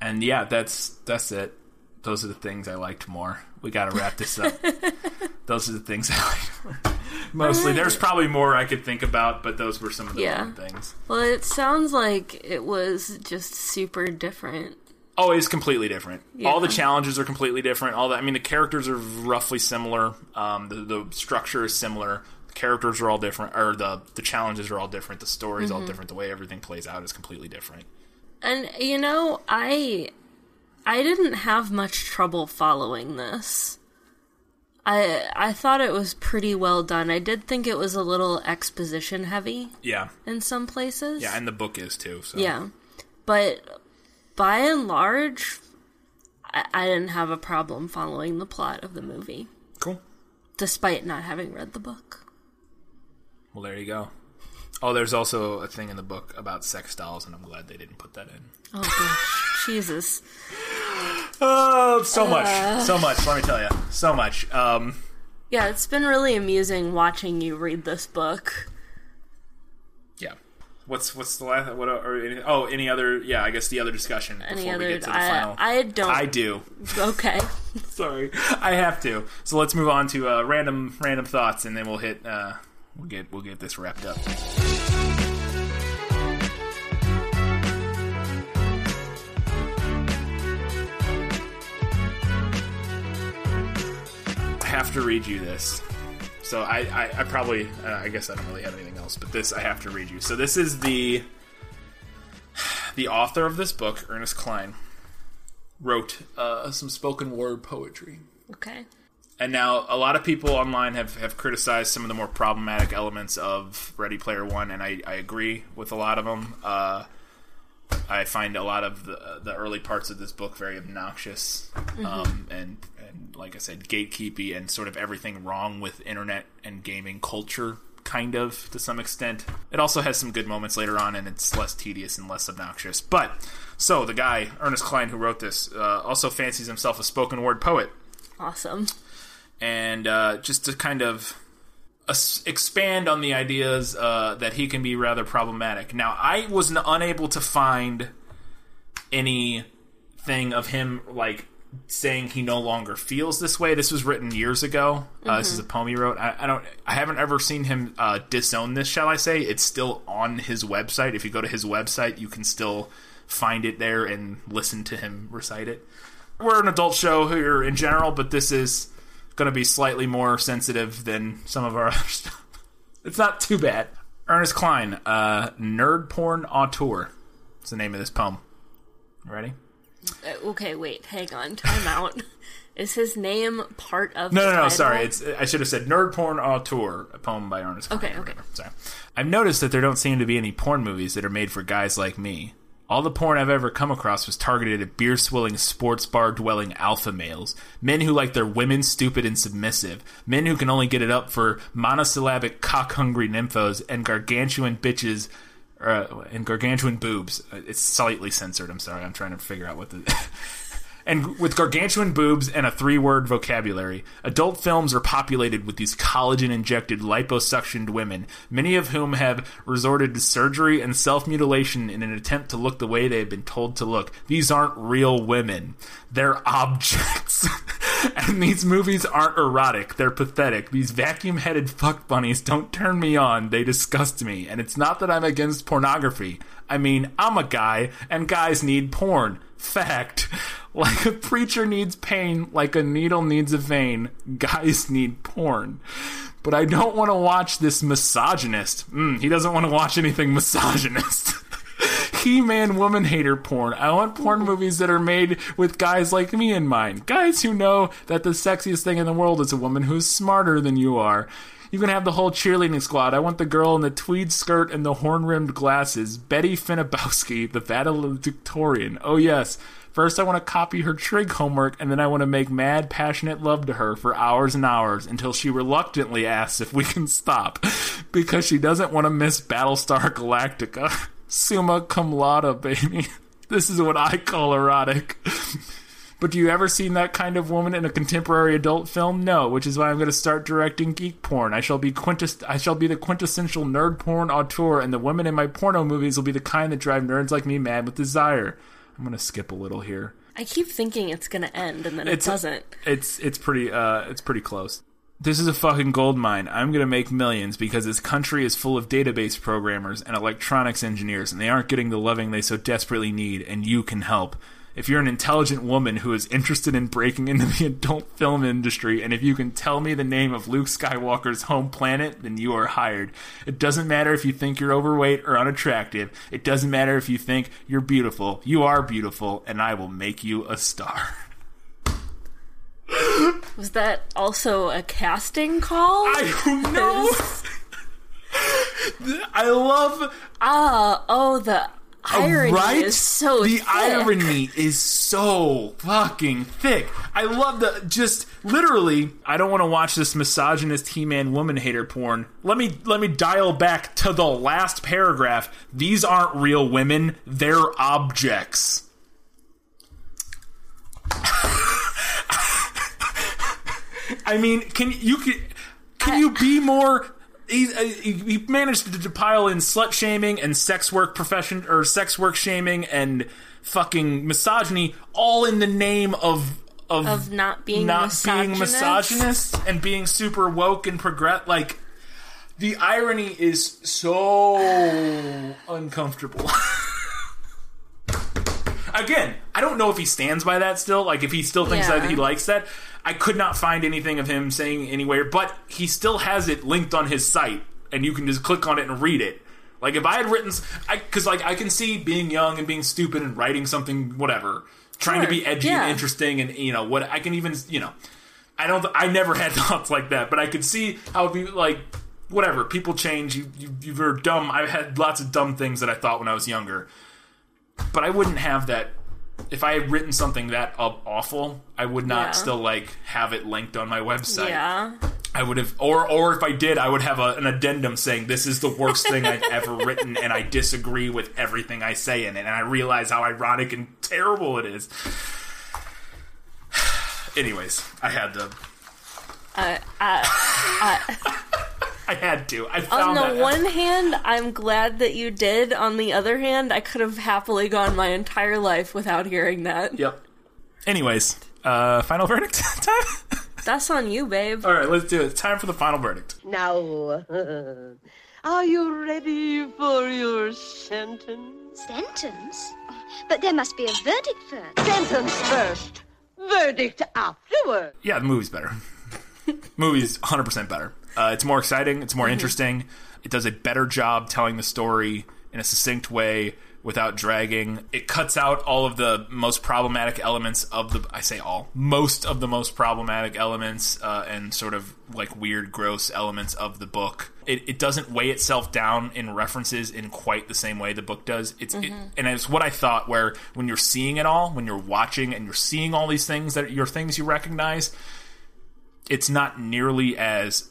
And yeah, that's that's it. Those are the things I liked more. We got to wrap this up. (laughs) those are the things I liked. Mostly, Alright. there's probably more I could think about, but those were some of the Yeah. things. Well, it sounds like it was just super different. Oh, it's completely different. Yeah. All the challenges are completely different. All that I mean, the characters are roughly similar. Um, the the structure is similar. The characters are all different, or the the challenges are all different. The story's all Mhm. different. The way everything plays out is completely different. And you know, I I didn't have much trouble following this. I I thought it was pretty well done. I did think it was a little exposition heavy Yeah, in some places. yeah, and the book is too. So Yeah. But by and large, I, I didn't have a problem following the plot of the movie. Cool. Despite not having read the book. Well, there you go. Oh, there's also a thing in the book about sex dolls, and I'm glad they didn't put that in. Oh gosh. Jesus. Oh, so Uh. much, so much. Let me tell you, so much. Um, Yeah, it's been really amusing watching you read this book. yeah. What's what's the last? What? Or any, oh, any other? Yeah, I guess the other discussion Any before other we get to the I, final. I don't I do. Okay. (laughs) Sorry, I have to. So let's move on to uh, random random thoughts, and then we'll hit. Uh, we'll get we'll get this wrapped up. Have to read you this. So I, I, I probably, uh, I guess I don't really have anything else, but this I have to read you. So this is the the author of this book, Ernest Cline, wrote uh, some spoken word poetry. Okay. And now a lot of people online have, have criticized some of the more problematic elements of Ready Player One, and I, I agree with a lot of them. Uh, I find a lot of the, the early parts of this book very obnoxious, um, and and like I said, gatekeepy, and sort of everything wrong with internet and gaming culture, kind of to some extent. It also has some good moments later on, and it's less tedious and less obnoxious. But so the guy Ernest Cline, who wrote this, uh, also fancies himself a spoken word poet Awesome. and uh, just to kind of expand on the ideas uh, that he can be rather problematic. Now, I was unable to find anything of him like saying he no longer feels this way. This was written years ago. Uh, This is a poem he wrote. I, I don't. I haven't ever seen him uh, disown this. Shall I say? It's still on his website. If you go to his website, you can still find it there and listen to him recite it. We're an adult show here in general, but this is going to be slightly more sensitive than some of our (laughs) other stuff. It's not too bad. Ernest Cline, uh, Nerd Porn Auteur. It's the name of this poem. Ready? Uh, okay, wait, hang on. Time out. (laughs) Is his name part of No, no, no. title? Sorry, it's I should have said Nerd Porn Auteur, a poem by Ernest. Okay, or okay. Sorry. I've noticed that there don't seem to be any porn movies that are made for guys like me. All the porn I've ever come across was targeted at beer swilling, sports bar dwelling alpha males. Men who like their women stupid and submissive. Men who can only get it up for monosyllabic cock hungry nymphos and gargantuan bitches. Uh, and gargantuan boobs. Uh, It's slightly censored. I'm sorry. I'm trying to figure out what the. (laughs) And with gargantuan boobs and a three word vocabulary, adult films are populated with these collagen injected liposuctioned women, many of whom have resorted to surgery and self mutilation in an attempt to look the way they have been told to look. These aren't real women, they're (laughs) objects. and these movies aren't erotic, they're pathetic. These vacuum headed fuck bunnies don't turn me on, they disgust me. And it's not that I'm against pornography. I mean, I'm a guy, and guys need porn. Fact. Like a preacher needs pain, like a needle needs a vein, guys need porn. But I don't want to watch this misogynist. Mm, he doesn't want to watch anything misogynist. (laughs) He man woman hater porn. I want porn movies that are made with guys like me in mind. Guys who know that the sexiest thing in the world is a woman who's smarter than you are. You can have the whole cheerleading squad. I want the girl in the tweed skirt and the horn rimmed glasses. Betty Finnebowski, the valedictorian. Oh, yes. First, I want to copy her trig homework, and then I want to make mad, passionate love to her for hours and hours until she reluctantly asks if we can stop because she doesn't want to miss Battlestar Galactica. (laughs) Summa cum laude, baby. (laughs) This is what I call erotic. But do you ever seen that kind of woman in a contemporary adult film? No, which is why I'm going to start directing geek porn. I shall be quintess- I shall be the quintessential nerd porn auteur, and the women in my porno movies will be the kind that drive nerds like me mad with desire. I'm going to skip a little here. I keep thinking it's gonna end and then it It's- doesn't. It's it's pretty uh it's pretty close. This is a fucking gold mine. I'm gonna make millions because this country is full of database programmers and electronics engineers, and they aren't getting the loving they so desperately need, and you can help. If you're an intelligent woman who is interested in breaking into the (laughs) adult film industry, and if you can tell me the name of Luke Skywalker's home planet, then you are hired. It doesn't matter if you think you're overweight or unattractive. It doesn't matter if you think you're beautiful. You are beautiful, and I will make you a star. (laughs) Was that also a casting call? I (laughs) don't know. I love. Ah, oh, the Oh, irony right? is so the thick. irony is so fucking thick. I love the just literally. I don't want to watch this misogynist he-man woman hater porn. Let me let me dial back to the last paragraph. These aren't real women; they're objects. (laughs) I mean, can you can can you be more? He, uh, he he managed to, pile in slut shaming and sex work profession or sex work shaming and fucking misogyny, all in the name of of, Of not being not being misogynist. misogynist and being super woke and progress. Like the irony is so uncomfortable. (laughs) Again, I don't know if he stands by that still. Like if he still thinks Yeah. that he likes that. I could not find anything of him saying anywhere, but he still has it linked on his site, and you can just click on it and read it. Like if I had written, because like I can see being young and being stupid and writing something, whatever, trying to be edgy yeah. and interesting, and you know what I can even, you know, I don't, I never had (laughs) thoughts like that, but I could see how it'd be like, whatever, people change. You, you, you were dumb. I had lots of dumb things that I thought when I was younger, but I wouldn't have that. If I had written something that awful, I would not Yeah. still like have it linked on my website. Yeah. I would have, or or if I did, I would have a, an addendum saying this is the worst thing I've (laughs) ever written, and I disagree with everything I say in it, and I realize how ironic and terrible it is. (sighs) Anyways, I had to. Uh, uh, uh, (laughs) I had to. I found that. on the that. one hand, I'm glad that you did. On the other hand, I could have happily gone my entire life without hearing that. Yep. Anyways, uh, final verdict (laughs) time. That's on you, babe. All right, let's do it. Time for the final verdict. Now, (laughs) are you ready for your sentence? Sentence? But there must be a verdict first. Sentence first, verdict afterward. Yeah, the movie's better. (laughs) movie's 100% better. Uh, it's more exciting. It's more Mm-hmm. interesting. It does a better job telling the story in a succinct way without dragging. It cuts out all of the most problematic elements of the. I say all. Most of the most problematic elements uh, and sort of like weird, gross elements of the book. It, it doesn't weigh itself down in references in quite the same way the book does. It's it, Mhm. and it's what I thought. Where when you're seeing it all, when you're watching and you're seeing all these things that are things you recognize, it's not nearly as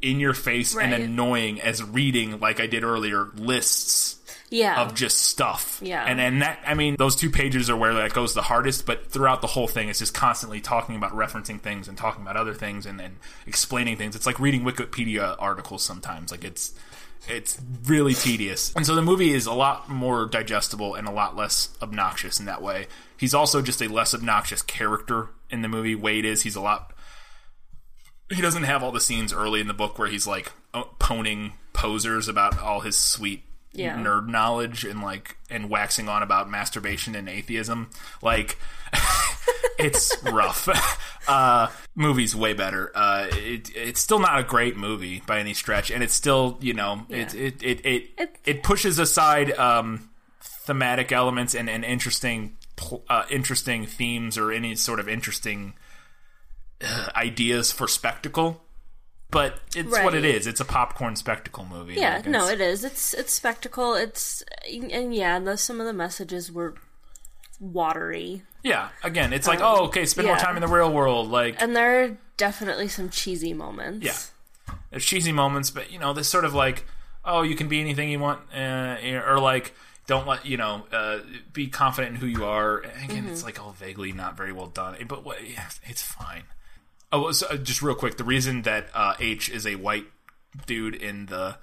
in your face and annoying as reading like I did earlier lists Yeah. of just stuff. Yeah. And and that I mean those two pages are where that goes the hardest, but throughout the whole thing it's just constantly talking about referencing things and talking about other things and, and explaining things. It's like reading Wikipedia articles sometimes. Like it's it's really tedious. And so the movie is a lot more digestible and a lot less obnoxious in that way. He's also just a less obnoxious character in the movie. Wade is he's a lot he doesn't have all the scenes early in the book where he's like oh, poning posers about all his sweet Yeah. nerd knowledge and like and waxing on about masturbation and atheism. Like (laughs) it's rough. (laughs) Uh movie's way better. Uh it, it's still not a great movie by any stretch and it's still you know it, it, it it it pushes aside um thematic elements and, and interesting uh, interesting themes or any sort of interesting uh, (sighs) ideas for spectacle but it's what it Right. is it's a popcorn spectacle movie Yeah, Like, no, it is. It's it's spectacle. It's and yeah, the, some of the messages were watery, yeah again it's like Um, oh okay spend more time in the real world like and there are definitely some cheesy moments. Yeah. There's cheesy moments, but you know, this sort of like, oh, you can be anything you want, uh, or like, don't let you know, uh, be confident in who you are. Again, Mhm. it's like all vaguely not very well done, but what, yeah, it's fine. Oh, so, uh, just real quick, the reason that uh, H is a white dude in the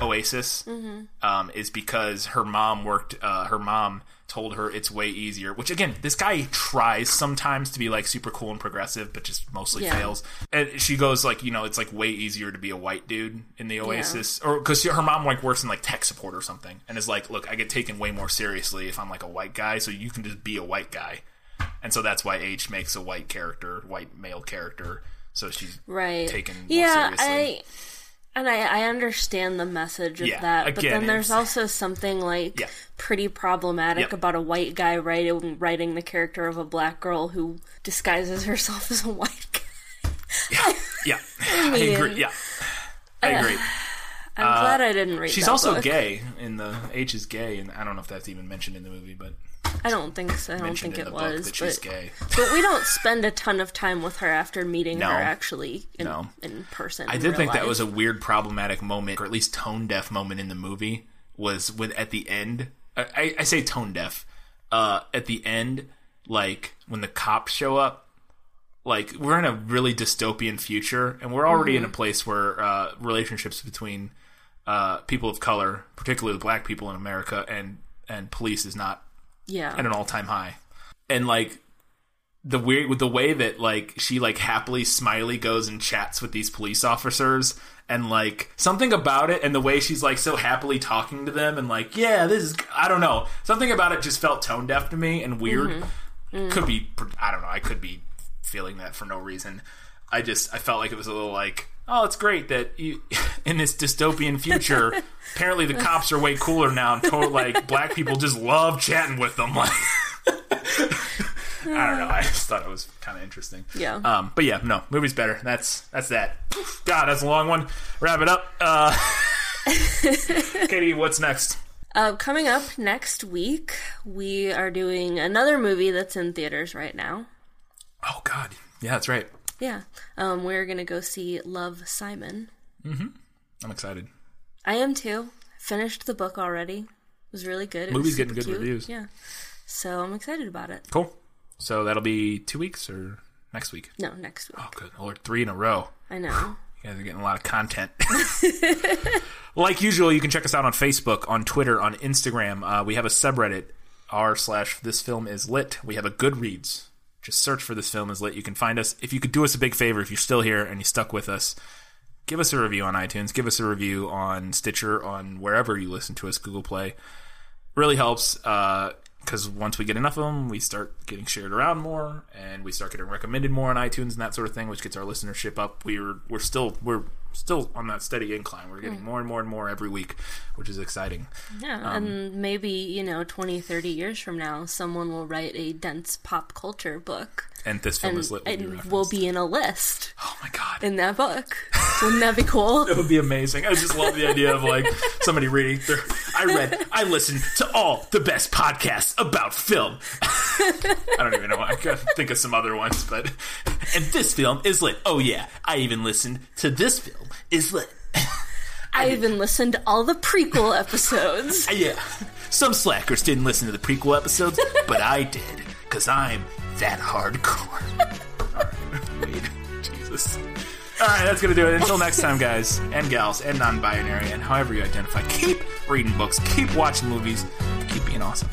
Oasis Mhm. um, is because her mom worked. Uh, her mom told her it's way easier. Which again, this guy tries sometimes to be like super cool and progressive, but just mostly Yeah. fails. And she goes like, you know, it's like way easier to be a white dude in the Oasis, or because her mom like works in like tech support or something, and is like, look, I get taken way more seriously if I'm like a white guy, so you can just be a white guy. And so that's why H makes a white character, white male character. So she's right. taken more yeah, seriously. I and I, I understand the message of Yeah, that, but again, then there's also something like Yeah. pretty problematic Yep. about a white guy writing writing the character of a black girl who disguises herself as a white (laughs) guy. Yeah, (laughs) I, mean, agree. Yeah, I agree. I'm Uh, glad I didn't read. She's also book. gay in the H is gay, and I don't know if that's even mentioned in the movie, but I don't think so. I don't think in it was. but, she's gay. but we don't spend a ton of time with her after meeting No. her actually in, No. in person. I did think that was a weird, problematic moment, or at least tone deaf moment in the movie. Was when at the end. I, I, say tone deaf. Uh, at the end, like when the cops show up, like we're in a really dystopian future, and we're already in a Mhm. place where uh, relationships between uh, people of color, particularly the black people in America, and and police is not Yeah. at an all time high. And like the weird with the way that like she like happily smiley goes and chats with these police officers and like something about it and the way she's like so happily talking to them and like yeah this is I don't know something about it just felt tone deaf to me and weird Mhm. Mm. could be I don't know I could be feeling that for no reason I just I felt like it was a little like oh it's great that you (laughs) in this dystopian future (laughs) apparently the cops are way cooler now and total like black people just love chatting with them like (laughs) I don't know. I just thought it was kind of interesting. Yeah. Um, but yeah, no, movie's better. That's that's that. God, that's a long one. Wrap it up. Uh, Katie, what's next? Uh, coming up next week, we are doing another movie that's in theaters right now. Oh God, yeah, that's right. Yeah. Um, we're gonna go see Love Simon. hmm I'm excited. I am too. Finished the book already. It was really good. It Movie's getting good cute. reviews. Yeah. So I'm excited about it. Cool. So that'll be two weeks or next week. No, next week. Oh, good lord, three in a row. I know. You guys are getting a lot of content. (laughs) like usual, you can check us out on Facebook, on Twitter, on Instagram. Uh, we have a subreddit, r slash this film is lit. We have a Goodreads. Just search for this film is lit. You can find us. If you could do us a big favor, if you're still here and you stuck with us, give us a review on iTunes. Give us a review on Stitcher, on wherever you listen to us, Google Play. Really helps Uh because once we get enough of them, we start getting shared around more, and we start getting recommended more on iTunes and that sort of thing, which gets our listenership up. We're we're still we're still on that steady incline. We're getting Mm. more and more and more every week, which is exciting. Yeah, Um, and maybe, you know, 20, 30 years from now, someone will write a dense pop culture book. And this film and, is lit. will be will be in a list. Oh my god! In that book, wouldn't that be cool? (laughs) That would be amazing. I just love the idea of like somebody reading. Their, I read, I listened to all the best podcasts about film. (laughs) I don't even know. I could think of some other ones, but and this film is lit. Oh yeah, I even listened to this film is lit. (laughs) I even listened to all the prequel episodes. (laughs) yeah, some slackers didn't listen to the prequel episodes, (laughs) but I did because I'm that hardcore. All right, Wade. Jesus. All right, that's gonna do it. Until next time, guys and gals and non-binary and however you identify, keep reading books, keep watching movies, keep being awesome.